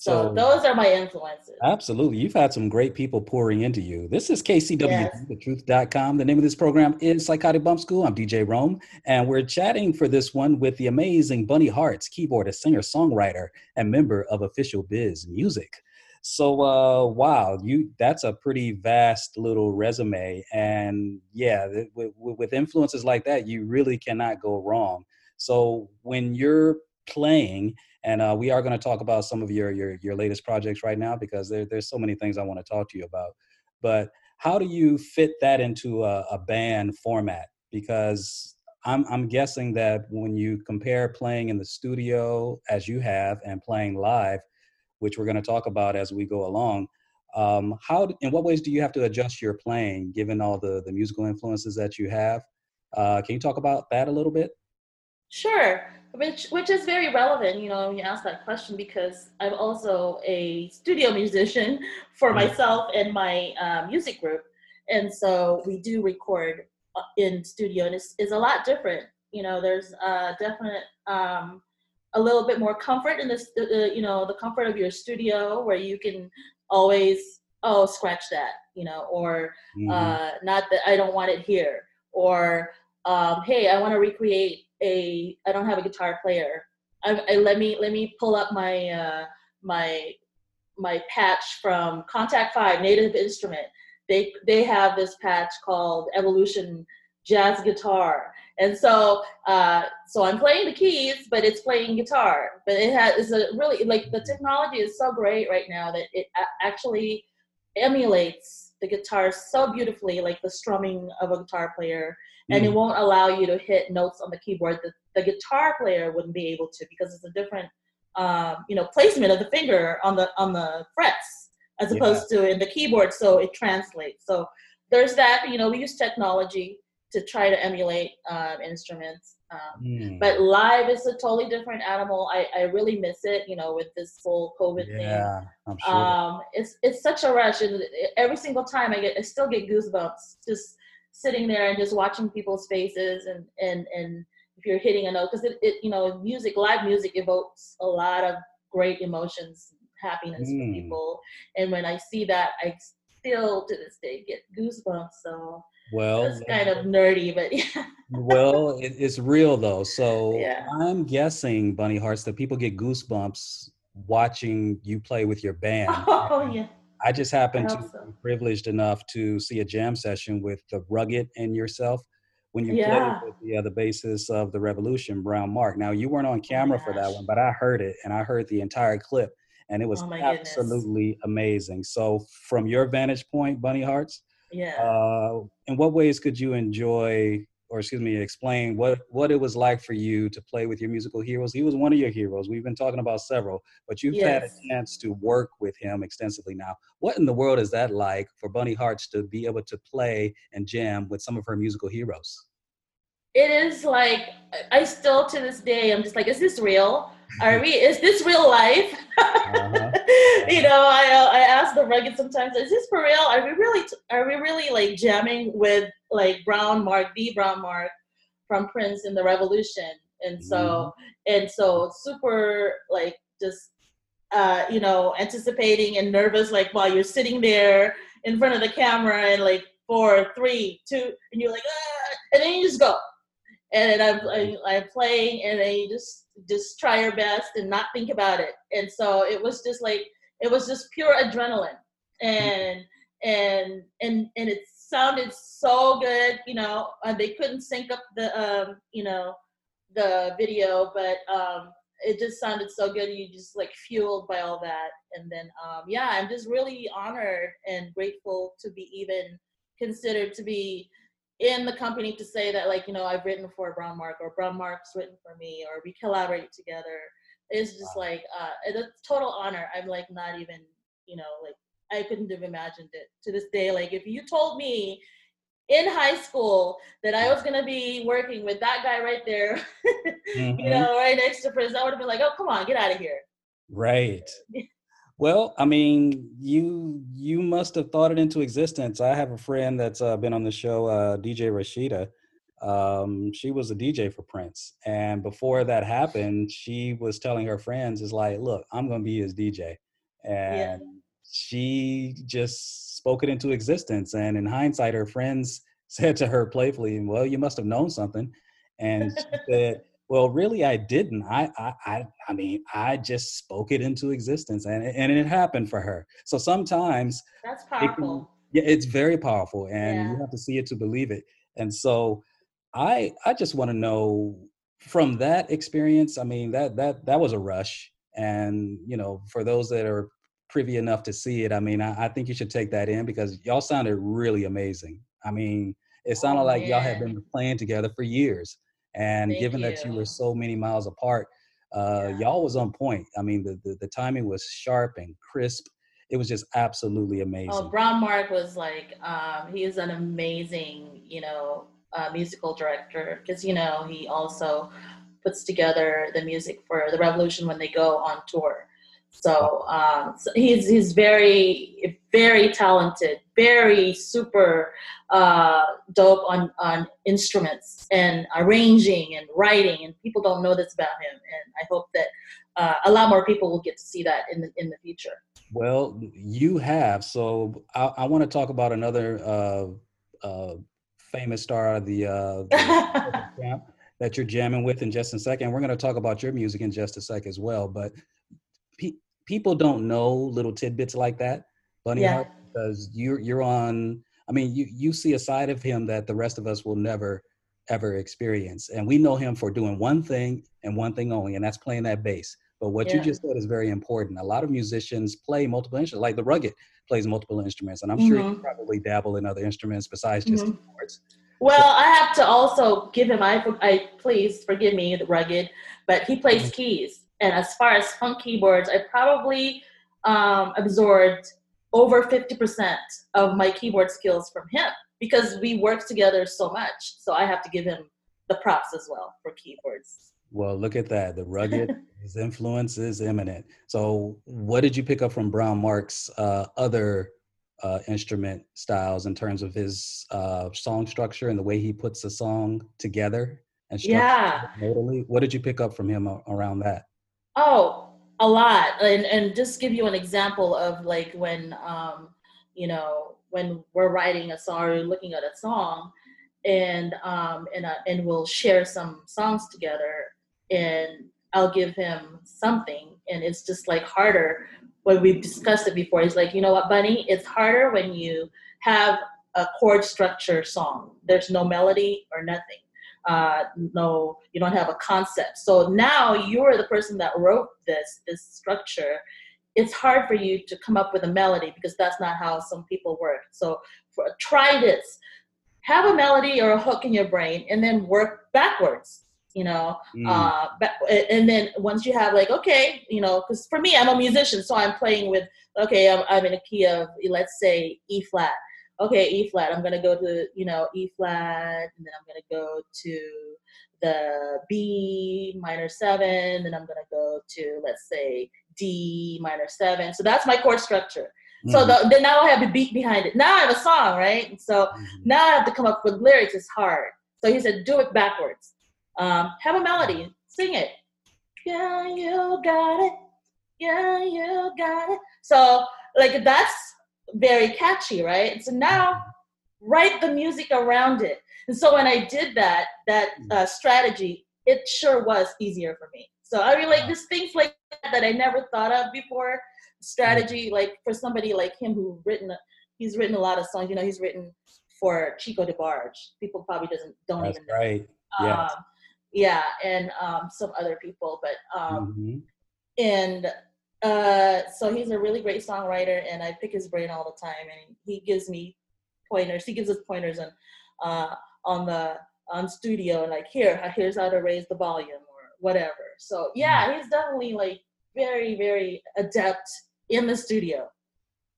So, So- those are my influences. Absolutely. You've had some great people pouring into you. This is KCW, Yes. thetruth.com. The name of this program is Psychotic Bump School. I'm DJ Rome, and we're chatting for this one with the amazing Bunny Hearts, keyboardist, singer, songwriter, and member of Official Biz Music. So, uh, wow, you that's a pretty vast little resume, and yeah, with, with influences like that, you really cannot go wrong. So, when you're playing and uh, we are going to talk about some of your your your latest projects right now because there, there's so many things I want to talk to you about. But how do you fit that into a, a band format? Because I'm I'm guessing that when you compare playing in the studio as you have and playing live, which we're going to talk about as we go along, um, how in what ways do you have to adjust your playing given all the the musical influences that you have? Uh, can you talk about that a little bit? Sure, which which is very relevant, you know, when you ask that question because I'm also a studio musician for myself and my uh, music group, and so we do record uh, in studio, and it's, it's a lot different. You know, there's a definite um, a little bit more comfort in this, uh, uh, you know, the comfort of your studio where you can always oh scratch that, you know, or Mhm. uh, not that I don't want it here, or um, hey, I want to recreate a. I don't have a guitar player. I, I let me let me pull up my uh, my my patch from Kontakt Five Native Instrument. They they have this patch called Evolution Jazz Guitar, and so uh, so I'm playing the keys, but it's playing guitar. But it has it's a really like the technology is so great right now that it actually emulates the guitar so beautifully, like the strumming of a guitar player, and it won't allow you to hit notes on the keyboard that the guitar player wouldn't be able to because it's a different, um, you know, placement of the finger on the on the frets as Yeah. opposed to in the keyboard, so it translates. So there's that. You know, we use technology to try to emulate um, instruments. Um, Mm. but live is a totally different animal. I, I really miss it, you know, with this whole COVID thing yeah, I'm sure. um it's it's such a rush and every single time i get i still get goosebumps just sitting there and just watching people's faces and and and if you're hitting a note because it, it you know music live music evokes a lot of great emotions happiness Mm. for people and when i see that i still to this day get goosebumps so well, it's kind of nerdy but yeah well, it, it's real though. So Yeah. I'm guessing, Bunny Hearts, that people get goosebumps watching you play with your band. oh yeah I just happened to so. be privileged enough to see a jam session with the Rugged and yourself when you Yeah. played with the, uh, the basis of the Revolution, Brown Mark. Now you weren't on camera for that one, but I heard it and I heard the entire clip, and it was Oh my goodness. absolutely amazing. So from your vantage point, Bunny Hearts, yeah uh, in what ways could you enjoy or excuse me, explain what what it was like for you to play with your musical heroes. He was one of your heroes. We've been talking about several, but you've had a chance to work with him extensively now. What in the world is that like for Bunny Hearts to be able to play and jam with some of her musical heroes? it is like I still to this day I'm just like, is this real? Are we? Is this real life? Uh-huh. you know, I I ask the rugged sometimes, is this for real? Are we really are we really like jamming with like Brown Mark, the Brown Mark from Prince in the Revolution? And so and so super like just uh, you know, anticipating and nervous like while you're sitting there in front of the camera and like four, three, two, and you're like, ah, and then you just go. And I'm, I'm, I'm playing, and then you just just try your best and not think about it. And so it was just like it was just pure adrenaline, and and and and it sounded so good. You know, uh, they couldn't sync up the um, you know the video, but um, it just sounded so good. You just like fueled by all that, and then um, yeah, I'm just really honored and grateful to be even considered to be in the company to say that like you know I've written for Brown Mark or Brown Mark's written for me or we collaborate together. is just like uh, it's a total honor. I'm like not even you know like I couldn't have imagined it to this day. Like if you told me in high school that I was gonna be working with that guy right there, Mhm. you know, right next to Prince, I would have been like, oh come on, get out of here. Right. Well, I mean, you you must have thought it into existence. I have a friend that's uh, been on the show, uh, DJ Rashida. Um, she was a DJ for Prince, and before that happened, she was telling her friends, "Is like, look, I'm going to be his DJ," and she just spoke it into existence. And in hindsight, her friends said to her playfully, "Well, you must have known something," and she said. Well, really, I didn't. I, I, I, I mean, I just spoke it into existence, and it- and it happened for her. So sometimes, That's it can- powerful. yeah, it's very powerful, and you have to see it to believe it. And so, I, I just want to know from that experience. I mean, that that that was a rush, and you know, for those that are privy enough to see it, I mean, I, I think you should take that in because y'all sounded really amazing. I mean, it oh, sounded Oh, like y'all had been playing together for years. And Thank given that you you. were so many miles apart, uh, Yeah. y'all was on point. I mean, the, the the timing was sharp and crisp. It was just absolutely amazing. Oh, Brown Mark was like, um, he is an amazing, you know, uh, musical director because, you know, he also puts together the music for the Revolution when they go on tour. So, um, so he's he's very very talented, very super uh, dope on on instruments and arranging and writing, and people don't know this about him. And I hope that uh, a lot more people will get to see that in the in the future. Well, you have. So I, I want to talk about another uh, uh, famous star of the, uh, the camp that you're jamming with in just a second. We're going to talk about your music in just a sec as well. But pe- people don't know little tidbits like that, Bunny Yeah. Heart, because you're you're on. I mean, you you see a side of him that the rest of us will never ever experience, and we know him for doing one thing and one thing only, and that's playing that bass. But what you just said is very important. A lot of musicians play multiple instruments, like the Rugged plays multiple instruments, and I'm sure you probably dabble in other instruments besides just Mhm. keyboards. Well, I have to also give him. I, I please forgive me, the rugged, but he plays Mm-hmm. keys. And as far as funk keyboards, I probably um, absorbed over fifty percent of my keyboard skills from him because we work together so much. So I have to give him the props as well for keyboards. Well, look at that. The rugged, his influence is imminent. So, what did you pick up from Brown Mark's uh, other uh, instrument styles in terms of his uh, song structure and the way he puts a song together and Yeah. What did you pick up from him around that? Oh, a lot. And and just give you an example of like when um, you know, when we're writing a song or looking at a song and um and uh, and we'll share some songs together and I'll give him something and it's just like harder when we've discussed it before. He's like, you know what, Bunny, it's harder when you have a chord structure song. There's no melody or nothing uh, no, you don't have a concept. So now you're the person that wrote this this structure. It's hard for you to come up with a melody because that's not how some people work. So for, try this. have a melody or a hook in your brain and then work backwards you know Mm. uh and then once you have like okay you know because for me i'm a musician so i'm playing with okay I'm, I'm in a key of let's say e flat okay e flat i'm gonna go to you know e flat and then i'm gonna go to the b minor seven then i'm gonna go to let's say d minor seven so that's my chord structure so Mhm. the, then now i have the beat behind it now i have a song right And so Mhm. now I have to come up with lyrics. It's hard. So he said, do it backwards. Um, have a melody. Sing it. Yeah, you got it. Yeah, you got it. So like that's very catchy, right? So now write the music around it. And so when I did that, that uh, strategy, it sure was easier for me. So I mean, like there's things like that that I never thought of before. Strategy, like for somebody like him who written, a- he's written a lot of songs. You know, he's written for Chico DeBarge. People probably doesn't don't That's even know. right. Yeah. Um, yeah, and um, some other people, but um, Mhm. and uh, so he's a really great songwriter, and I pick his brain all the time, and he gives me pointers. He gives us pointers on uh, on the on studio, and like here, here's how to raise the volume or whatever. So yeah, he's definitely like very very adept in the studio.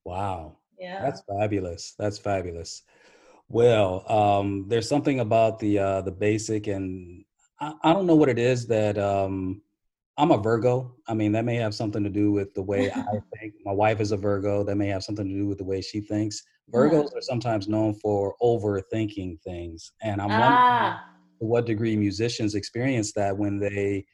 Wow. Yeah. That's fabulous. That's fabulous. Well, um, there's something about the uh, the basic, and I, I don't know what it is that um, I'm a Virgo. I mean, that may have something to do with the way I think. My wife is a Virgo. That may have something to do with the way she thinks. Virgos are sometimes known for overthinking things, and I'm wondering ah, to what degree musicians experience that when they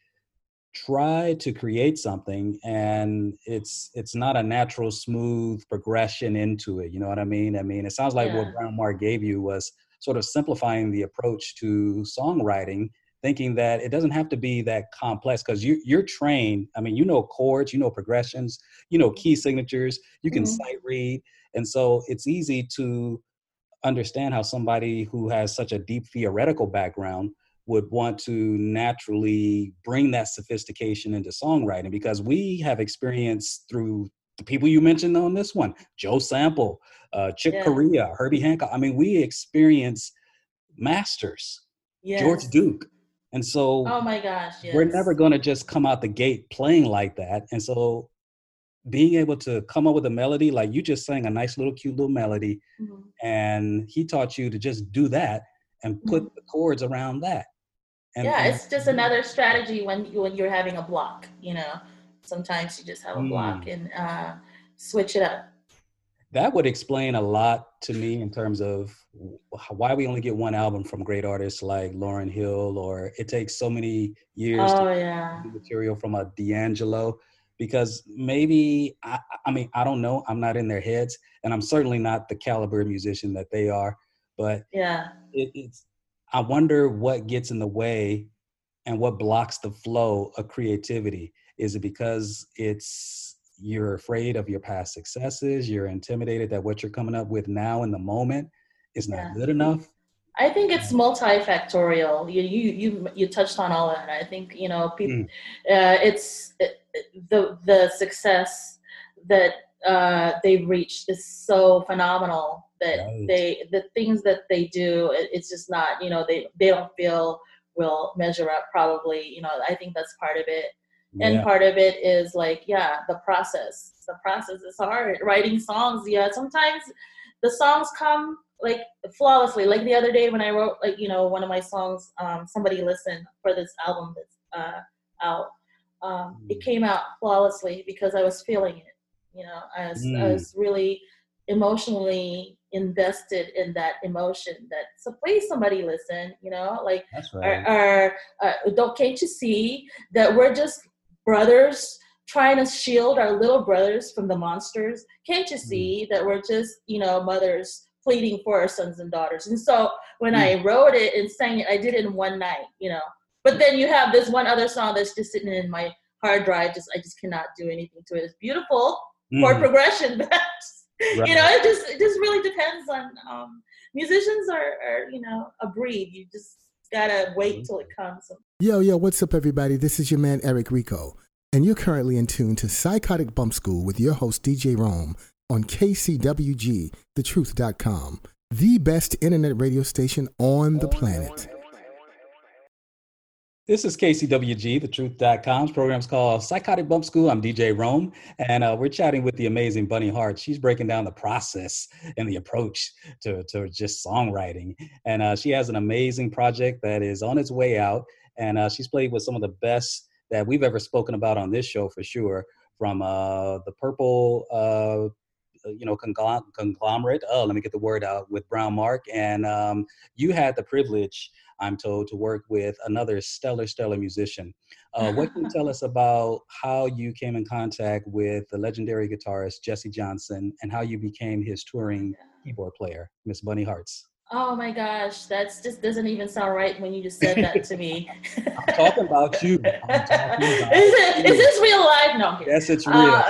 try to create something and it's it's not a natural smooth progression into it you know what i mean i mean it sounds like Yeah. what brown mark gave you was sort of simplifying the approach to songwriting thinking that it doesn't have to be that complex because you, you're trained i mean you know chords you know progressions you know key signatures you can Mhm. sight read and so it's easy to understand how somebody who has such a deep theoretical background would want to naturally bring that sophistication into songwriting because we have experience through the people you mentioned on this one joe sample uh, chick Yeah. corea herbie hancock i mean we experience masters yes. george duke and so Oh my gosh, yes. we're never going to just come out the gate playing like that and so being able to come up with a melody like you just sang a nice little cute little melody Mhm. and he taught you to just do that and put the chords around that and, Mm-hmm. yeah, and- it's just another strategy when you when you're having a block. You know, sometimes you just have a block Mm. and uh, switch it up. That would explain a lot to me in terms of why we only get one album from great artists like Lauryn Hill, or it takes so many years Oh to yeah, material from a D'Angelo. Because maybe I, I mean I don't know. I'm not in their heads, and I'm certainly not the caliber musician that they are. But yeah, it, it's I wonder what gets in the way and what blocks the flow of creativity. Is it because it's you're afraid of your past successes, you're intimidated that what you're coming up with now in the moment is not Yeah. good enough? I think it's multifactorial. You you you you touched on all that. I think you know people. Mm. Uh, it's it, the the success that uh, they've reached is so phenomenal that Right. they the things that they do. It, it's just not you know they they don't feel will measure up. Probably you know I think that's part of it. And Yeah. part of it is like yeah the process. The process is hard. Writing songs yeah sometimes the songs come like flawlessly. Like the other day when i wrote like you know one of my songs um, somebody listened for this album that's uh, out. Um, it Mm. came out flawlessly because i was feeling it you know? I was, I Mm. was really emotionally invested in that emotion that so please somebody listen you know? Like That's or, or uh, don't can't you see that we're just brothers trying to shield our little brothers from the monsters. Can't you see that we're just you know mothers pleading for our sons and daughters? And so when i wrote it and sang it i did it in one night you know. But then you have this one other song that's just sitting in my hard drive just i just cannot do anything to it. It's beautiful chord Mhm. progression but Right. you know it just it just really depends on um musicians are, are you know a breed. You just gotta wait mm-hmm. till it comes Yo, yo, what's up, everybody? This is your man, Eric Rico, and you're currently in tune to Psychotic Bump School with your host, DJ Rome, on KCWG, thetruth.com. the best internet radio station on the planet. This is KCWG, the truth.com's program's called Psychotic Bump School. I'm DJ Rome, and uh, we're chatting with the amazing Bunny Heart. She's breaking down the process and the approach to, to just songwriting. And uh, she has an amazing project that is on its way out. And uh, she's played with some of the best that we've ever spoken about on this show for sure, from uh, the Purple uh, you know conglomerate oh let me get the word out with BrownMark and um, you had the privilege I'm told, to work with another stellar, stellar musician. Uh, what can you tell us about how you came in contact with the legendary guitarist Jesse Johnson and how you became his touring keyboard player, Miss Bunny Hearts? Oh my gosh, that's just doesn't even sound right when you just said that to me. I'm talking about you. Talking about is, it, is this real life? No. Yes, it's real. Uh,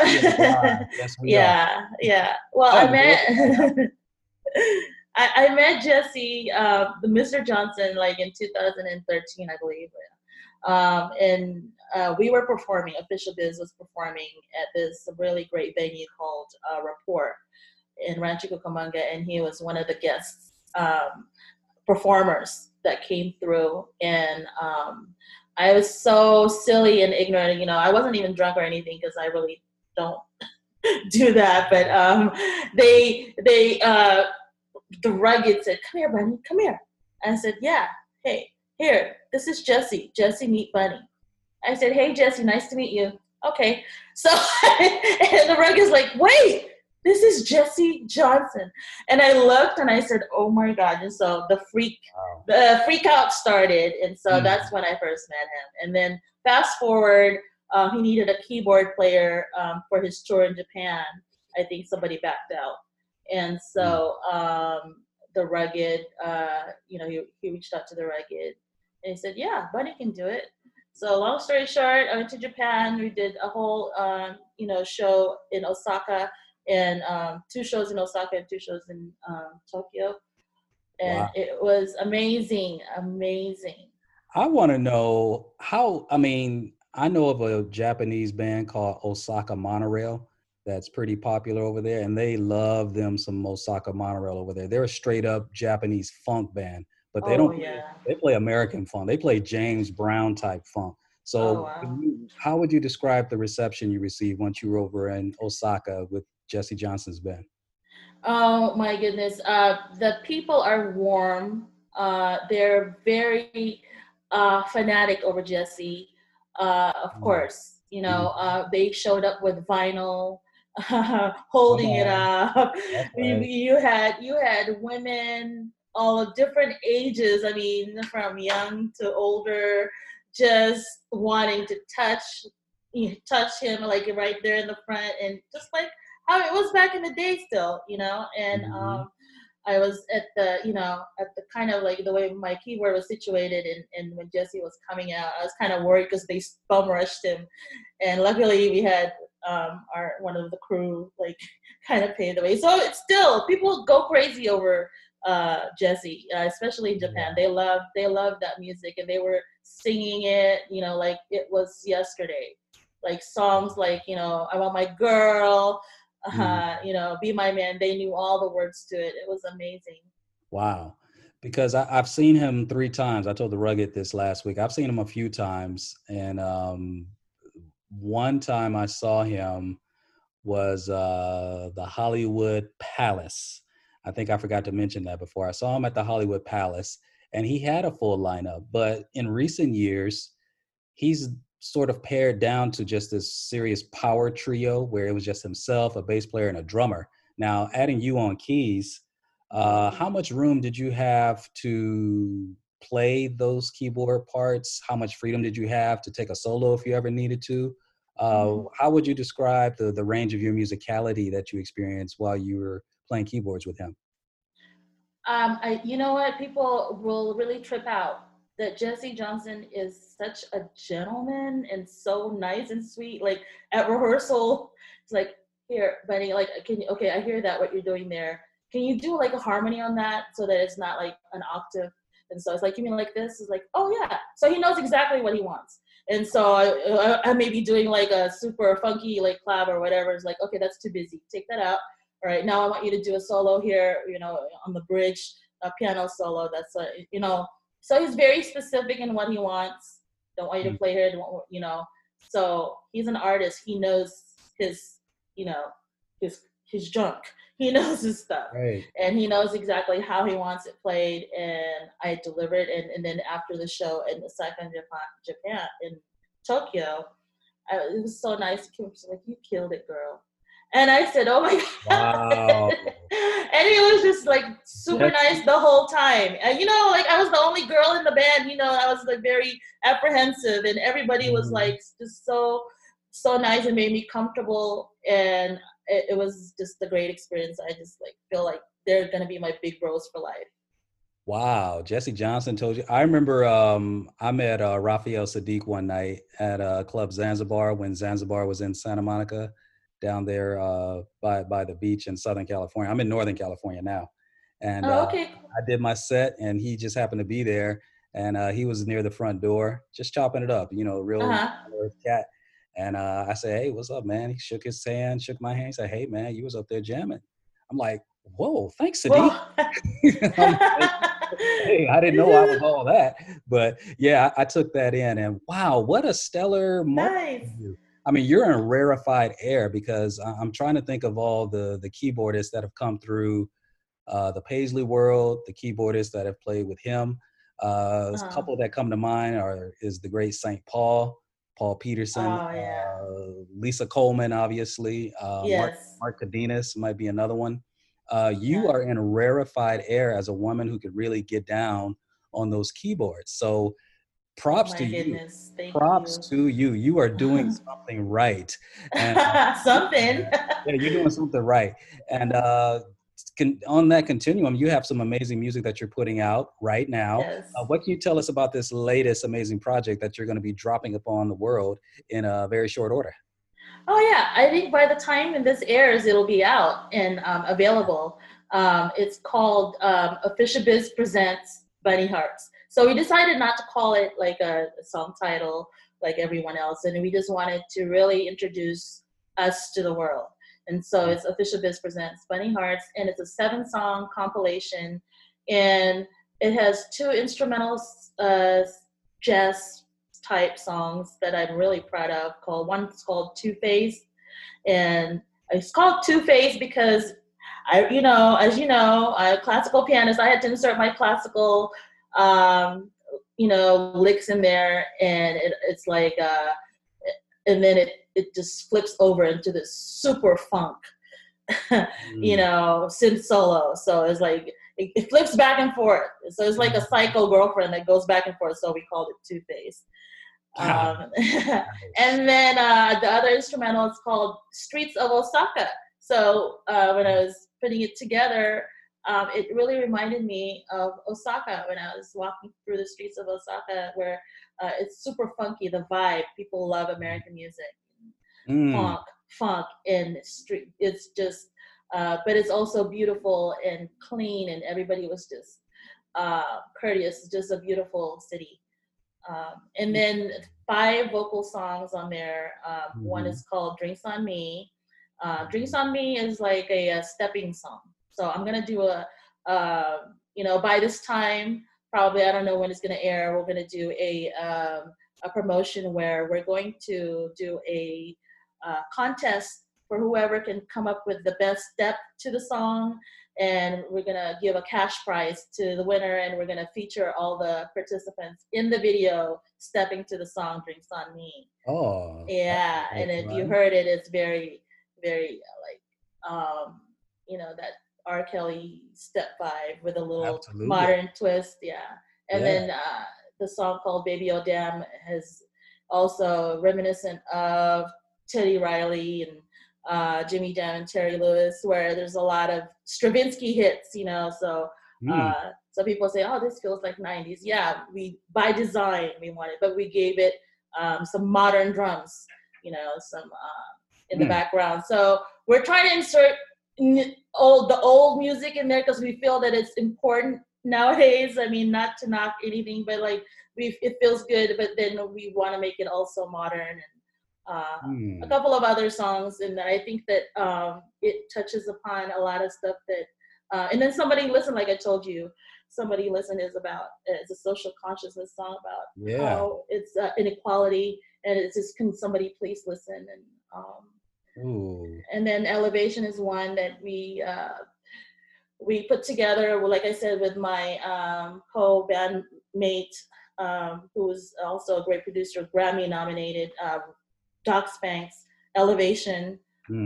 yes, we yeah, are. yeah. Well, Oh, I met I, I met Jesse, uh, the Mr. Johnson, like in 2013, I believe. Um, and uh, we were performing. Official Biz was performing at this really great venue called uh, Rapport in Rancho Cucamonga, and he was one of the guests um, performers that came through. And um, I was so silly and ignorant. You know, I wasn't even drunk or anything because I really don't do that. But um, they they uh, the rugged said, "Come here, Bunny. Come here." I said, "Yeah. Hey, here. This is Jesse. Jesse, meet Bunny." I said, "Hey, Jesse. Nice to meet you." Okay. So and the rugged's like, "Wait." This is Jesse Johnson, and I looked and I said, "Oh my God!" And so the freak, Wow. the freak out started, and so Mm. that's when I first met him. And then fast forward, um, he needed a keyboard player um, for his tour in Japan. I think somebody backed out, and so um, the rugged, uh, you know, he, he reached out to the rugged, and he said, "Yeah, Bunny can do it." So long story short, I went to Japan. We did a whole, um, you know, show in Osaka, and um, two shows in Osaka and two shows in um, Tokyo, and Wow. it was amazing, amazing. I want to know how. I mean, I know of a Japanese band called Osaka Monorail that's pretty popular over there, and they love them some Osaka Monorail over there. They're a straight up Japanese funk band, but they oh don't. yeah. They play American funk. They play James Brown type funk. So, Oh, wow. how would you describe the reception you received once you were over in Osaka with Jesse Johnson's band? Oh my goodness. Uh, the people are warm. Uh, they're very uh, fanatic over Jesse. Uh, of Mm. course, you know, uh, they showed up with vinyl, holding it up. That's You, you had you had women all of different ages. I mean, from young to older, just wanting to touch you touch him like right there in the front, and just like it was back in the day still, you know. And Mhm. um, I was at the, you know, at the kind of like the way my keyboard was situated, and, and when Jesse was coming out, I was kind of worried because they bum rushed him, and luckily we had um, our one of the crew like kind of paved the way. So it's still people go crazy over uh, Jesse, uh, especially in Japan. They love they love that music, and they were singing it, you know, like it was yesterday. Like songs like you know, I want my girl, uh, Mhm. you know, be my man. They knew all the words to it. It was amazing. Wow. Because I, I've seen him three times. I told the Rugged this last week. I've seen him a few times. And um, one time I saw him was uh, the Hollywood Palace. I think I forgot to mention that before. I saw him at the Hollywood Palace and he had a full lineup. But in recent years, he's sort of pared down to just this serious power trio where it was just himself, a bass player, and a drummer. Now, adding you on keys, uh, how much room did you have to play those keyboard parts? How much freedom did you have to take a solo if you ever needed to? Uh, Mhm. How would you describe the, the range of your musicality that you experienced while you were playing keyboards with him? Um, I, you know what? People will really trip out that Jesse Johnson is such a gentleman and so nice and sweet. Like at rehearsal, it's like, here, buddy, like, can you, okay, I hear that, what you're doing there. Can you do like a harmony on that so that it's not like an octave? And so it's like, you mean like this? Is like, oh yeah. So he knows exactly what he wants. And so I, I, I may be doing like a super funky like clav or whatever. It's like, okay, that's too busy. Take that out. all right, now I want you to do a solo here, you know, on the bridge, a piano solo. That's a, you know, so he's very specific in what he wants. Don't want you to Mm. play here, don't want- you know. So he's an artist. He knows his, you know, his his junk. He knows his stuff Right. and he knows exactly how he wants it played and i delivered and, and then after the show in the in japan, japan in tokyo I, it was so nice he was like you killed it girl and i said oh my god. Wow. and he was just like super nice the whole time. And you know like i was the only girl in the band you know i was like very apprehensive and everybody was Mhm. like just so so nice and made me comfortable. And it, it was just a great experience. I just like feel like they're gonna be my big bros for life. Wow, Jesse Johnson told you. I remember um, I met uh, Raphael Saadiq one night at uh, Club Zanzibar when Zanzibar was in Santa Monica, down there uh, by by the beach in Southern California. I'm in Northern California now, and oh uh, I did my set, and he just happened to be there, and uh, he was near the front door, just chopping it up. You know, real uh-huh. cat. And uh, I said, "Hey, what's up, man?" He shook his hand, shook my hand. He said, "Hey, man, you was up there jamming." I'm like, "Whoa, thanks, Saadiq." Hey, I didn't know I was all that, but yeah, I, I took that in, and wow, what a stellar moment! I mean, you're in rarefied air because I'm trying to think of all the the keyboardists that have come through uh, the Paisley world, the keyboardists that have played with him. Uh, Uh-huh. A couple that come to mind are is the great Saint Paul, Paul Peterson, Oh, yeah. uh, Lisa Coleman, obviously. Uh, Mark yes Mark Cardenas might be another one. Uh, you Yeah. are in rarefied air as a woman who could really get down on those keyboards. So props my to you. thank Props you to you. You are doing something right. And uh, something yeah, you're doing something right. And uh, can, on that continuum, you have some amazing music that you're putting out right now. yes. Uh, what can you tell us about this latest amazing project that you're going to be dropping upon the world in a very short order? Oh yeah, I think by the time this airs, it'll be out and um, available. Um, it's called um, Official Biz Presents Bunny Hearts. So we decided not to call it like a, a song title like everyone else, and we just wanted to really introduce us to the world. And so it's Official Biz Presents Bunny Hearts, and it's a seven-song compilation, and it has two instrumental uh, jazz type songs that I'm really proud of. Called one's called Two Face, and it's called Two Face because I, you know, as you know, I'm a classical pianist. I had to insert my classical, um, you know, licks in there, and it, it's like, uh, and then it it just flips over into this super funk, you Mm. know, synth solo. So it's like it, it flips back and forth. So it's like a psycho girlfriend that goes back and forth. So we called it Two Face. Um, and then uh, the other instrumental is called Streets of Osaka. So uh, when I was putting it together, um, it really reminded me of Osaka when I was walking through the streets of Osaka, where uh, it's super funky, the vibe. People love American music, Mm. funk, funk, and street. It's just, uh, but it's also beautiful and clean, and everybody was just uh, courteous. It's just a beautiful city. Um, and then five vocal songs on there. Um, One Mhm. is called "Drinks on Me." Uh, "Drinks on Me" is like a, a stepping song. So I'm gonna do a, uh, you know, by this time, probably I don't know when it's gonna air. We're gonna do a um, a promotion where we're going to do a uh, contest for whoever can come up with the best step to the song and we're gonna give a cash prize to the winner and we're gonna feature all the participants in the video stepping to the song drinks on me Oh. yeah and if you heard it it's very very like um you know that r kelly step five with a little Absolutely. modern twist yeah and Yeah. then uh the song called baby oh damn has also reminiscent of teddy riley and uh, Jimmy Jam and Terry Lewis, where there's a lot of Stravinsky hits, you know. So, Mm. uh, so people say, "Oh, this feels like '90s." Yeah, we by design we wanted, but we gave it um, some modern drums, you know, some uh, in the Mm. background. So we're trying to insert old the old music in there because we feel that it's important nowadays. I mean, not to knock anything, but like we it feels good, but then we want to make it also modern and uh, Hmm. a couple of other songs, and I think that um, it touches upon a lot of stuff that. Uh, and then somebody listen, like I told you, somebody listen is about it's a social consciousness song about Yeah. how it's uh, inequality, and it's just can somebody please listen and. Um, Ooh. and then elevation is one that we uh, we put together well, like i said with my um, co-bandmate um, who is also a great producer grammy nominated um, doc spanks elevation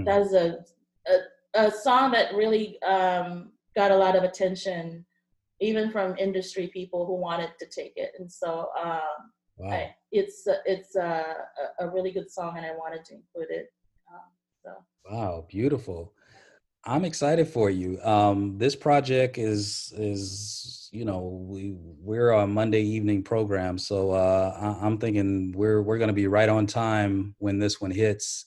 that is a, a, a song that really um, got a lot of attention even from industry people who wanted to take it and so um, Wow. I, it's it's a, a really good song and i wanted to include it so Wow, beautiful. I'm excited for you. Um, this project is is you know we we're a Monday evening program, so uh, I, I'm thinking we're we're going to be right on time when this one hits.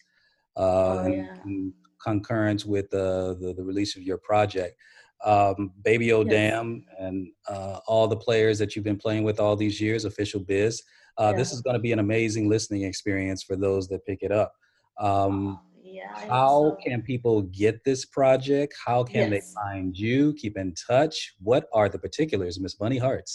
Uh, Oh, yeah. in concurrence with the, the the release of your project. Um, Baby O Yes. And uh, all the players that you've been playing with all these years, official biz. Uh, This is going to be an amazing listening experience for those that pick it up. Um, yeah how so. can people get this project? How can Yes. they find you? Keep in touch. What are the particulars, Miss Bunny Hearts?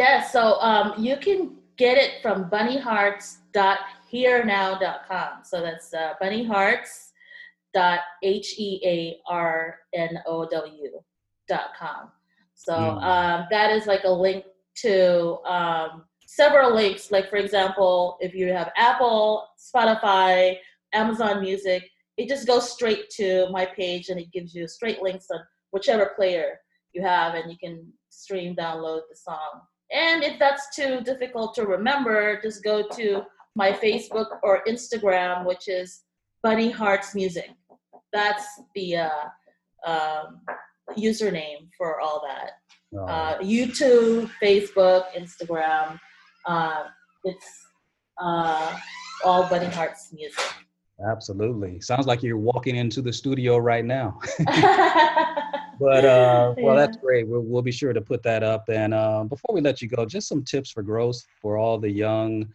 Yeah, so um, you can get it from bunnyhearts.hearnow.com. So that's uh, bunnyhearts.h-e-a-r-n-o-w.com. So Mm. um, that is like a link to um, several links. Like, for example, if you have Apple, Spotify, Amazon Music, it just goes straight to my page and it gives you straight links on whichever player you have, and you can stream, download the song. And if that's too difficult to remember, just go to my Facebook or Instagram, which is Bunny Hearts Music. That's the uh, um, username for all that. Oh, Uh, YouTube, Facebook, Instagram. Uh, it's uh, all Bunny Hearts Music. Absolutely. Sounds like you're walking into the studio right now. But uh, well, that's great. We'll, we'll be sure to put that up. And uh, before we let you go, just some tips for growth for all the young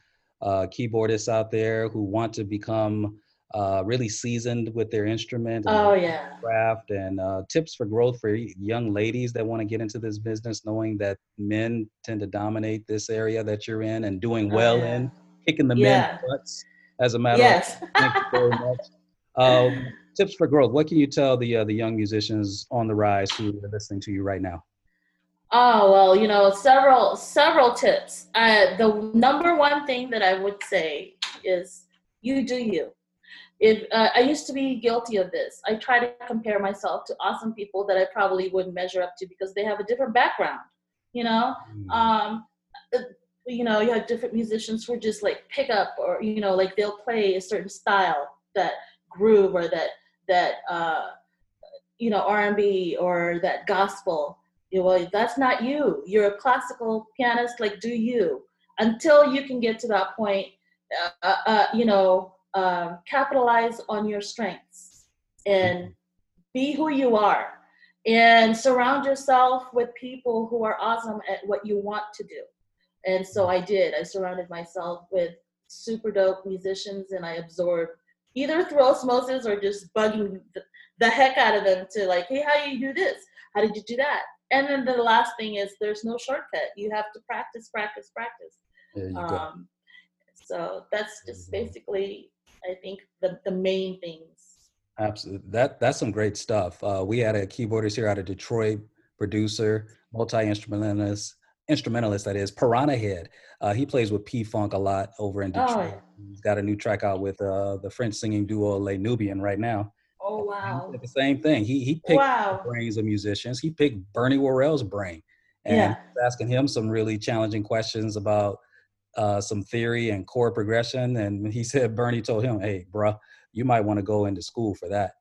uh, keyboardists out there who want to become uh, really seasoned with their instrument and oh yeah. craft, and uh, tips for growth for young ladies that want to get into this business, knowing that men tend to dominate this area that you're in and doing Oh, well yeah. in, kicking the Yeah. men's butts. As a matter Yes. of Thank you very much. Um, tips for growth. What can you tell the uh, the young musicians on the rise who are listening to you right now? Oh well, you know, several several tips. Uh, the number one thing that I would say is you do you. If uh, I used to be guilty of this, I try to compare myself to awesome people that I probably wouldn't measure up to because they have a different background. You know, Hmm. um, you know, you have different musicians who are just like pick up or you know, like they'll play a certain style that groove or that that uh, you know R&B or that gospel. You know, well, that's not you. You're a classical pianist. Like, do you until you can get to that point? Uh, uh, uh, you know, um, capitalize on your strengths and be who you are, and surround yourself with people who are awesome at what you want to do. And so I did. I surrounded myself with super dope musicians, and I absorbed either through osmosis or just bugging the, heck out of them to like, hey, how do you do this? How did you do that? And then the last thing is there's no shortcut. You have to practice, practice, practice. There you go. Um, so that's just go. basically, I think, the, the main things. Absolutely. That that's some great stuff. Uh, we had a keyboardist here out of Detroit, producer, multi instrumentalist, instrumentalist that is Piranha Head. Uh, he plays with P Funk a lot over in Oh, Detroit. yeah. He's got a new track out with uh, the French singing duo Les Nubian right now. Oh, wow. the same thing. He he picked Wow. brains of musicians. He picked Bernie Worrell's brain, and Yeah. asking him some really challenging questions about uh, some theory and chord progression. And he said Bernie told him, "Hey, bruh, you might want to go into school for that."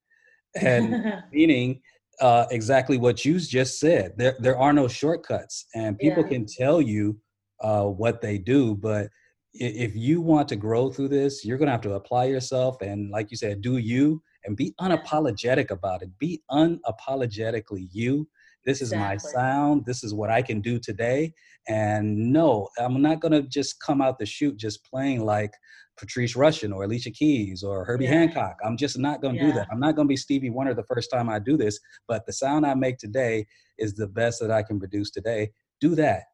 And meaning uh, exactly what you just said. There, there are no shortcuts, and people Yeah. can tell you uh, what they do, but if you want to grow through this, you're going to have to apply yourself and, like you said, do you and be unapologetic about it. Be unapologetically you. This is my sound. This is what I can do today. And no, I'm not going to just come out the shoot just playing like Patrice Rushen or Alicia Keys or Herbie Yeah. Hancock. I'm just not going to do that. I'm not going to be Stevie Wonder the first time I do this, but the sound I make today is the best that I can produce today. Do that.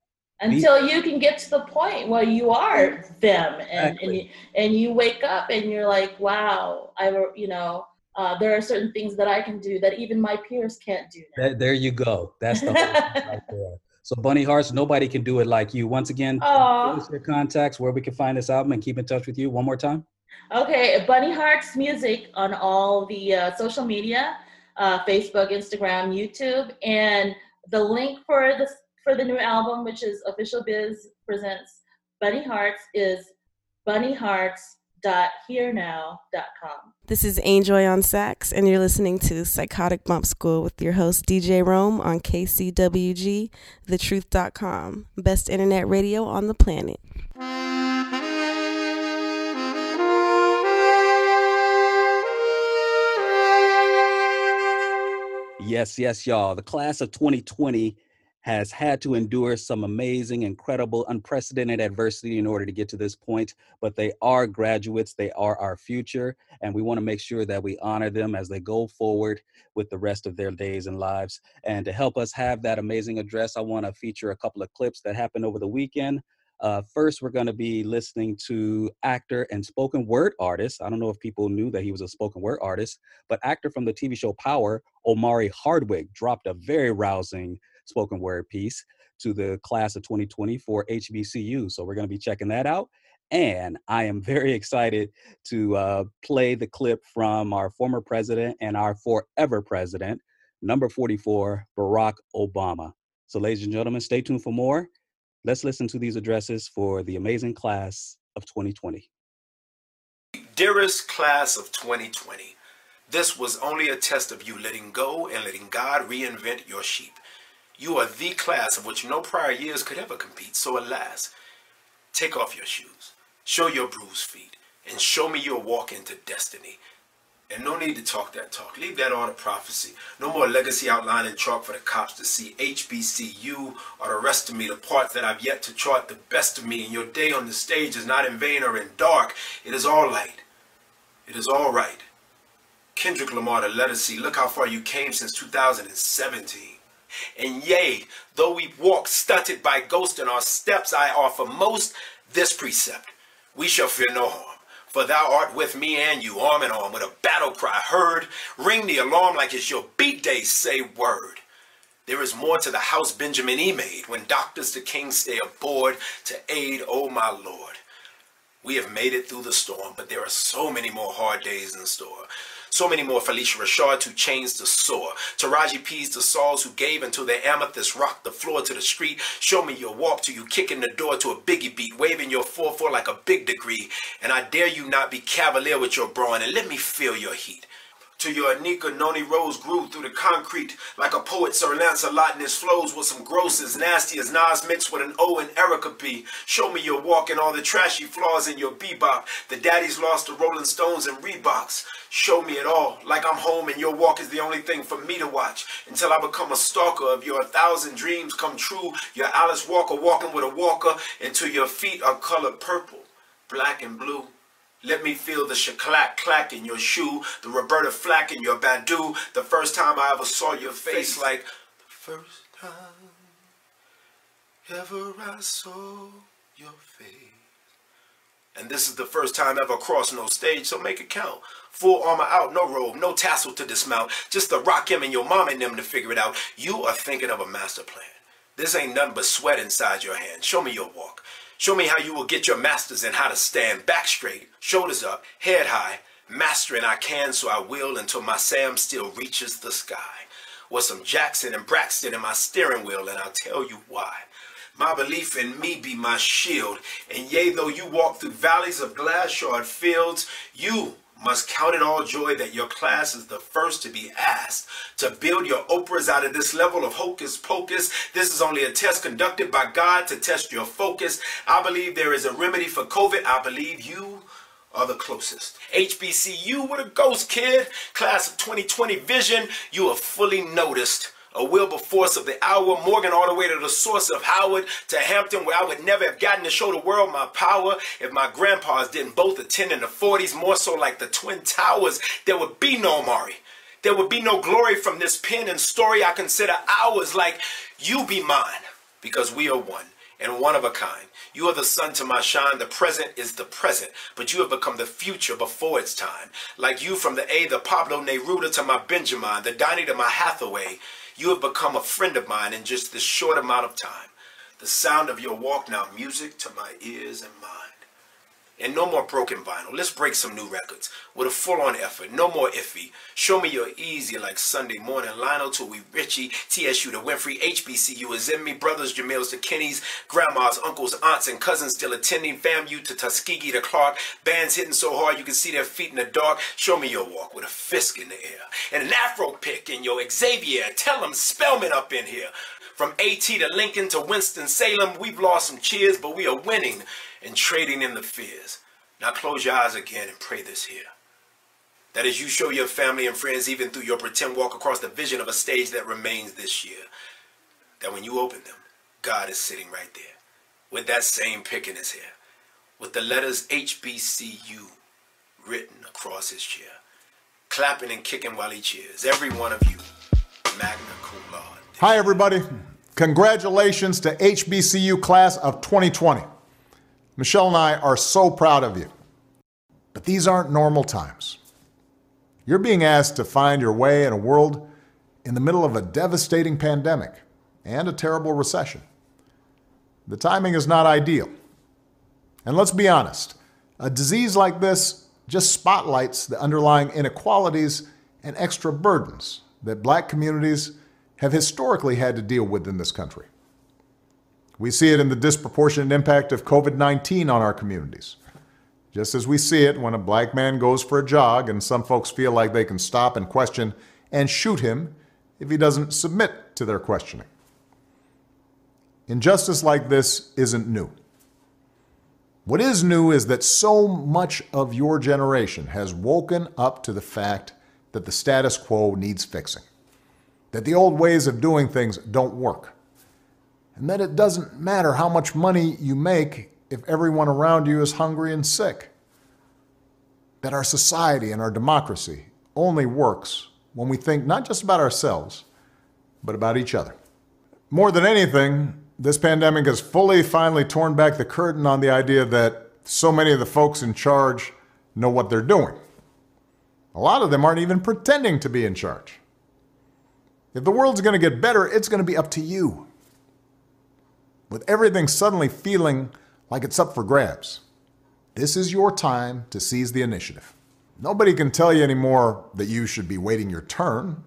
until you can get to the point where you are them and, and Exactly. you and you wake up and you're like wow i you know uh, there are certain things that i can do that even my peers can't do. There, you go. That's the whole thing right there. So Bunny Hearts, nobody can do it like you. Once again, your contacts where we can find this album and keep in touch with you. One more time. Okay, Bunny Hearts Music on all the uh, social media, uh, Facebook, Instagram, YouTube, and the link for the for the new album, which is Official Biz presents Bunny Hearts, is bunnyhearts.hearnow.com. This is Angel on Sax, and you're listening to Psychotic Bump School with your host DJ Rome on KCWG, thetruth.com, best internet radio on the planet. Yes, yes, y'all. The class of 2020 has had to endure some amazing, incredible, unprecedented adversity in order to get to this point, but they are graduates. They are our future, and we want to make sure that we honor them as they go forward with the rest of their days and lives. And to help us have that amazing address, I want to feature a couple of clips that happened over the weekend. Uh, first, we're going to be listening to actor and spoken word artist. I don't know if people knew that he was a spoken word artist, but actor from the TV show Power, Omari Hardwick, dropped a very rousing spoken word piece to the class of 2020 for HBCU. So we're going to be checking that out. And I am very excited to uh, play the clip from our former president and our forever president, number 44, Barack Obama. So, ladies and gentlemen, stay tuned for more. Let's listen to these addresses for the amazing class of 2020. Dearest class of 2020, this was only a test of you letting go and letting God reinvent your sheep. You are the class of which no prior years could ever compete, so alas, take off your shoes, show your bruised feet, and show me your walk into destiny. And no need to talk that talk. Leave that all to prophecy. No more legacy outline and chalk for the cops to see. HBCU or the rest of me, the parts that I've yet to chart the best of me. And your day on the stage is not in vain or in dark. It is all light. It is all right. Kendrick Lamar, the letter C. Look how far you came since 2017. And yea, though we walk stunted by ghosts in our steps, I offer most this precept. We shall fear no harm. For thou art with me and you, arm in arm, with a battle cry heard. Ring the alarm like it's your beat day, say word. There is more to the house Benjamin E made when doctors to king stay aboard to aid, oh my lord. We have made it through the storm, but there are so many more hard days in store. So many more Phylicia Rashad to chains to soar. Taraji P's the Sauls who gave until their amethyst rocked the floor to the street. Show me your walk to you kicking the door to a biggie beat, waving your 4-4 like a big degree. And I dare you not be cavalier with your brawn and let me feel your heat. To your Anika, Noni Rose grew through the concrete like a poet, Sir Lancelot, and his flows with some gross as nasty as Nas mixed with an O and Erica B. Show me your walk and all the trashy flaws in your bebop. The daddies lost to Rolling Stones and Reeboks. Show me it all, like I'm home and your walk is the only thing for me to watch. Until I become a stalker of your thousand dreams come true. Your Alice Walker walking with a walker until your feet are colored purple, black and blue. Let me feel the shaklack clack in your shoe, the Roberta Flack in your Badu. The first time I ever saw your face, like the first time ever I saw your face. And this is the first time ever crossed no stage, so make it count. Full armor out, no robe, no tassel to dismount. Just the rock him and your mom and them to figure it out. You are thinking of a master plan. This ain't nothing but sweat inside your hand. Show me your walk. Show me how you will get your masters in how to stand back straight, shoulders up, head high. Mastering I can, so I will until my Sam still reaches the sky. With some Jackson and Braxton in my steering wheel, and I'll tell you why. My belief in me be my shield, and yea, though you walk through valleys of glass shard fields, you must count it all joy that your class is the first to be asked to build your Oprahs out of this level of hocus pocus. This is only a test conducted by God to test your focus. I believe there is a remedy for COVID. I believe you are the closest. HBCU with a ghost kid, class of 2020 vision. You are fully noticed A Wilberforce of the hour, Morgan all the way to the source of Howard to Hampton, where I would never have gotten to show the world my power if my grandpas didn't both attend in the 40s, more so like the Twin Towers. There would be no Omari. There would be no glory from this pen and story I consider ours, like you be mine, because we are one and one of a kind. You are the sun to my shine. The present is the present, but you have become the future before its time. Like you from the A, the Pablo Neruda to my Benjamin, the Donnie to my Hathaway. You have become a friend of mine in just this short amount of time. The sound of your walk now music to my ears and mind. And no more broken vinyl. Let's break some new records with a full-on effort. No more iffy. Show me you're easy like Sunday morning. Lionel to we Richie, TSU to Winfrey, HBCU is in me. Brothers Jamils to Kenny's, grandmas, uncles, aunts, and cousins still attending. FAMU to Tuskegee to Clark. Bands hitting so hard you can see their feet in the dark. Show me your walk with a fisk in the air. And an afro pick in your Xavier. Tell them Spelman up in here. From AT to Lincoln to Winston-Salem, we've lost some cheers, but we are winning and trading in the fears. Now close your eyes again and pray this here. That as you show your family and friends, even through your pretend walk across the vision of a stage that remains this year, that when you open them, God is sitting right there with that same pick in his hair, with the letters HBCU written across his chair, clapping and kicking while he cheers. Every one of you, magna cum laude. Hi, everybody. Congratulations to HBCU class of 2020. Michelle and I are so proud of you. But these aren't normal times. You're being asked to find your way in a world in the middle of a devastating pandemic and a terrible recession. The timing is not ideal. And let's be honest, a disease like this just spotlights the underlying inequalities and extra burdens that black communities have historically had to deal with in this country. We see it in the disproportionate impact of COVID 19 on our communities. Just as we see it when a black man goes for a jog and some folks feel like they can stop and question and shoot him if he doesn't submit to their questioning. Injustice like this isn't new. What is new is that so much of your generation has woken up to the fact that the status quo needs fixing, that the old ways of doing things don't work and that it doesn't matter how much money you make if everyone around you is hungry and sick. That our society and our democracy only works when we think not just about ourselves, but about each other. More than anything, this pandemic has fully finally torn back the curtain on the idea that so many of the folks in charge know what they're doing. A lot of them aren't even pretending to be in charge. If the world's going to get better, it's going to be up to you with everything suddenly feeling like it's up for grabs. This is your time to seize the initiative. Nobody can tell you anymore that you should be waiting your turn.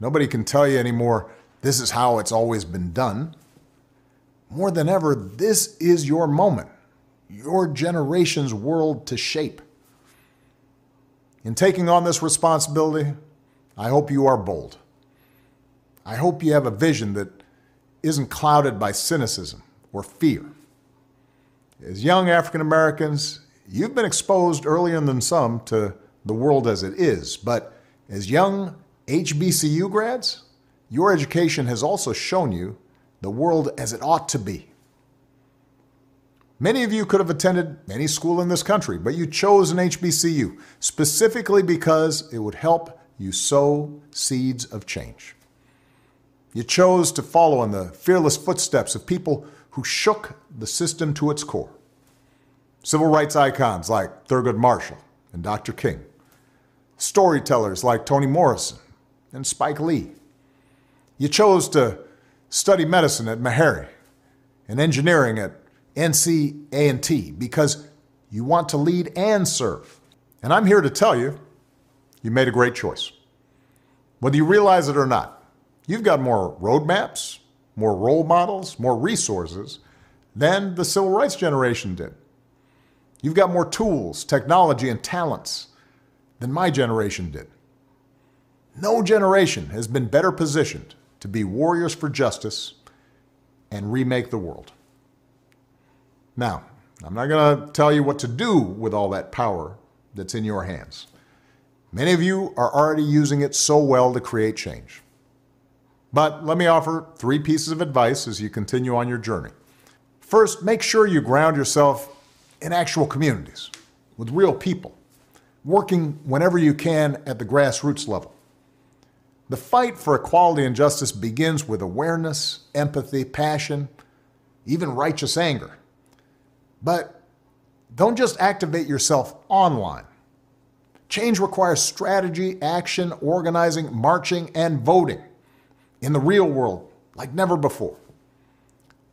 Nobody can tell you anymore this is how it's always been done. More than ever, this is your moment, your generation's world to shape. In taking on this responsibility, I hope you are bold. I hope you have a vision that isn't clouded by cynicism or fear. As young African Americans, you've been exposed earlier than some to the world as it is, but as young HBCU grads, your education has also shown you the world as it ought to be. Many of you could have attended any school in this country, but you chose an HBCU specifically because it would help you sow seeds of change. You chose to follow in the fearless footsteps of people who shook the system to its core. Civil rights icons like Thurgood Marshall and Dr. King. Storytellers like Toni Morrison and Spike Lee. You chose to study medicine at Meharry and engineering at NC A&T because you want to lead and serve. And I'm here to tell you, you made a great choice. Whether you realize it or not, You've got more roadmaps, more role models, more resources than the civil rights generation did. You've got more tools, technology, and talents than my generation did. No generation has been better positioned to be warriors for justice and remake the world. Now, I'm not going to tell you what to do with all that power that's in your hands. Many of you are already using it so well to create change. But let me offer three pieces of advice as you continue on your journey. First, make sure you ground yourself in actual communities with real people, working whenever you can at the grassroots level. The fight for equality and justice begins with awareness, empathy, passion, even righteous anger. But don't just activate yourself online. Change requires strategy, action, organizing, marching, and voting in the real world like never before.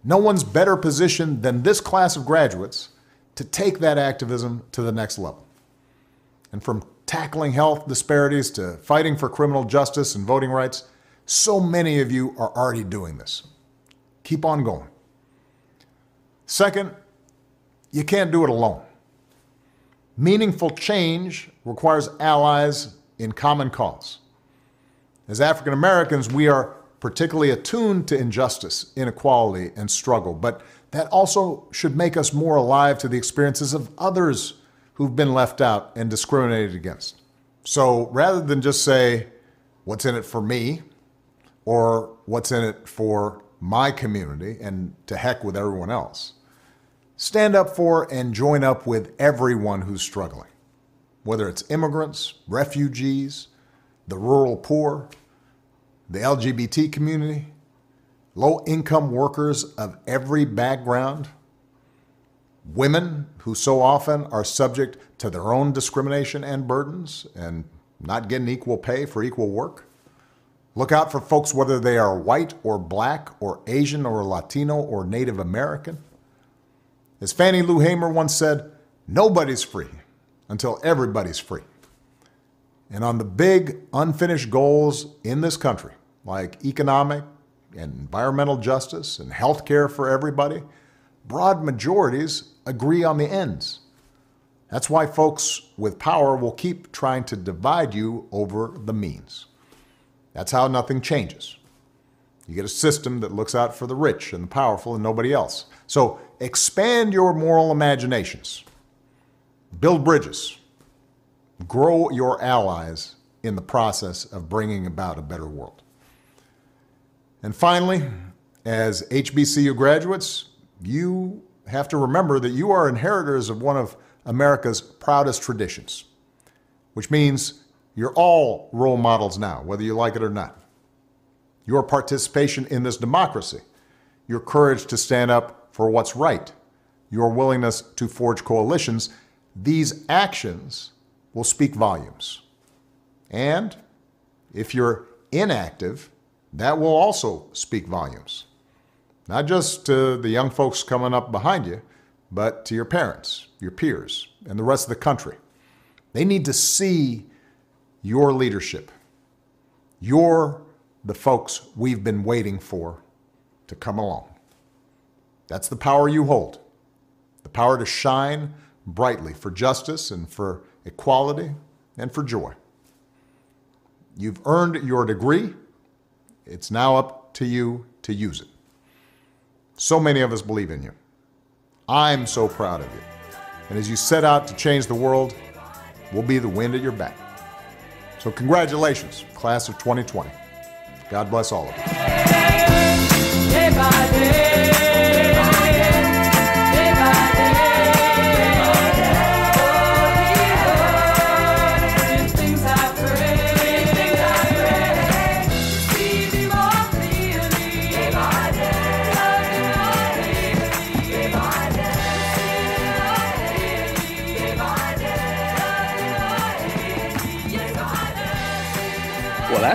No one's better positioned than this class of graduates to take that activism to the next level. And from tackling health disparities to fighting for criminal justice and voting rights, so many of you are already doing this. Keep on going. Second, you can't do it alone. Meaningful change requires allies in common cause. As African Americans, we are particularly attuned to injustice, inequality, and struggle, but that also should make us more alive to the experiences of others who've been left out and discriminated against. So rather than just say, what's in it for me, or what's in it for my community, and to heck with everyone else, stand up for and join up with everyone who's struggling, whether it's immigrants, refugees, the rural poor, the LGBT community, low income workers of every background, women who so often are subject to their own discrimination and burdens and not getting equal pay for equal work. Look out for folks whether they are white or black or Asian or Latino or Native American. As Fannie Lou Hamer once said, nobody's free until everybody's free. And on the big unfinished goals in this country, like economic and environmental justice and health care for everybody, broad majorities agree on the ends. That's why folks with power will keep trying to divide you over the means. That's how nothing changes. You get a system that looks out for the rich and the powerful and nobody else. So expand your moral imaginations, build bridges, grow your allies in the process of bringing about a better world. And finally, as HBCU graduates, you have to remember that you are inheritors of one of America's proudest traditions, which means you're all role models now, whether you like it or not. Your participation in this democracy, your courage to stand up for what's right, your willingness to forge coalitions, these actions will speak volumes. And if you're inactive, that will also speak volumes. Not just to the young folks coming up behind you, but to your parents, your peers, and the rest of the country. They need to see your leadership. You're the folks we've been waiting for to come along. That's the power you hold the power to shine brightly for justice and for equality and for joy. You've earned your degree. It's now up to you to use it. So many of us believe in you. I'm so proud of you. And as you set out to change the world, we'll be the wind at your back. So, congratulations, class of 2020. God bless all of you. Well,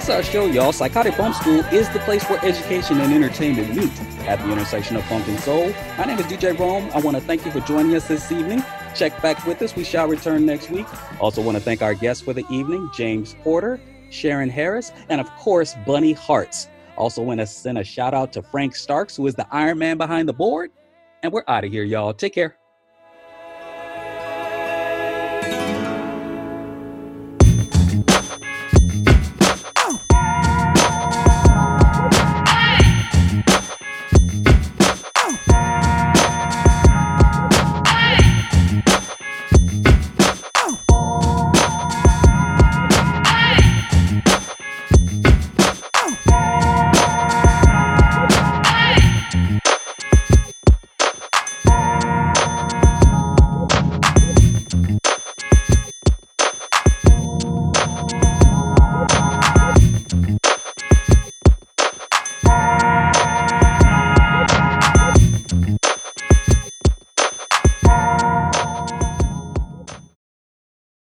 that's our show, y'all. Psychotic Bump School is the place where education and entertainment meet at the intersection of funk and soul. My name is DJ Rome. I want to thank you for joining us this evening. Check back with us. We shall return next week. Also, want to thank our guests for the evening James Porter, Charyn Harris, and of course, Bunny Hearts. Also, want to send a shout out to Frank Starks, who is the Iron Man behind the board. And we're out of here, y'all. Take care.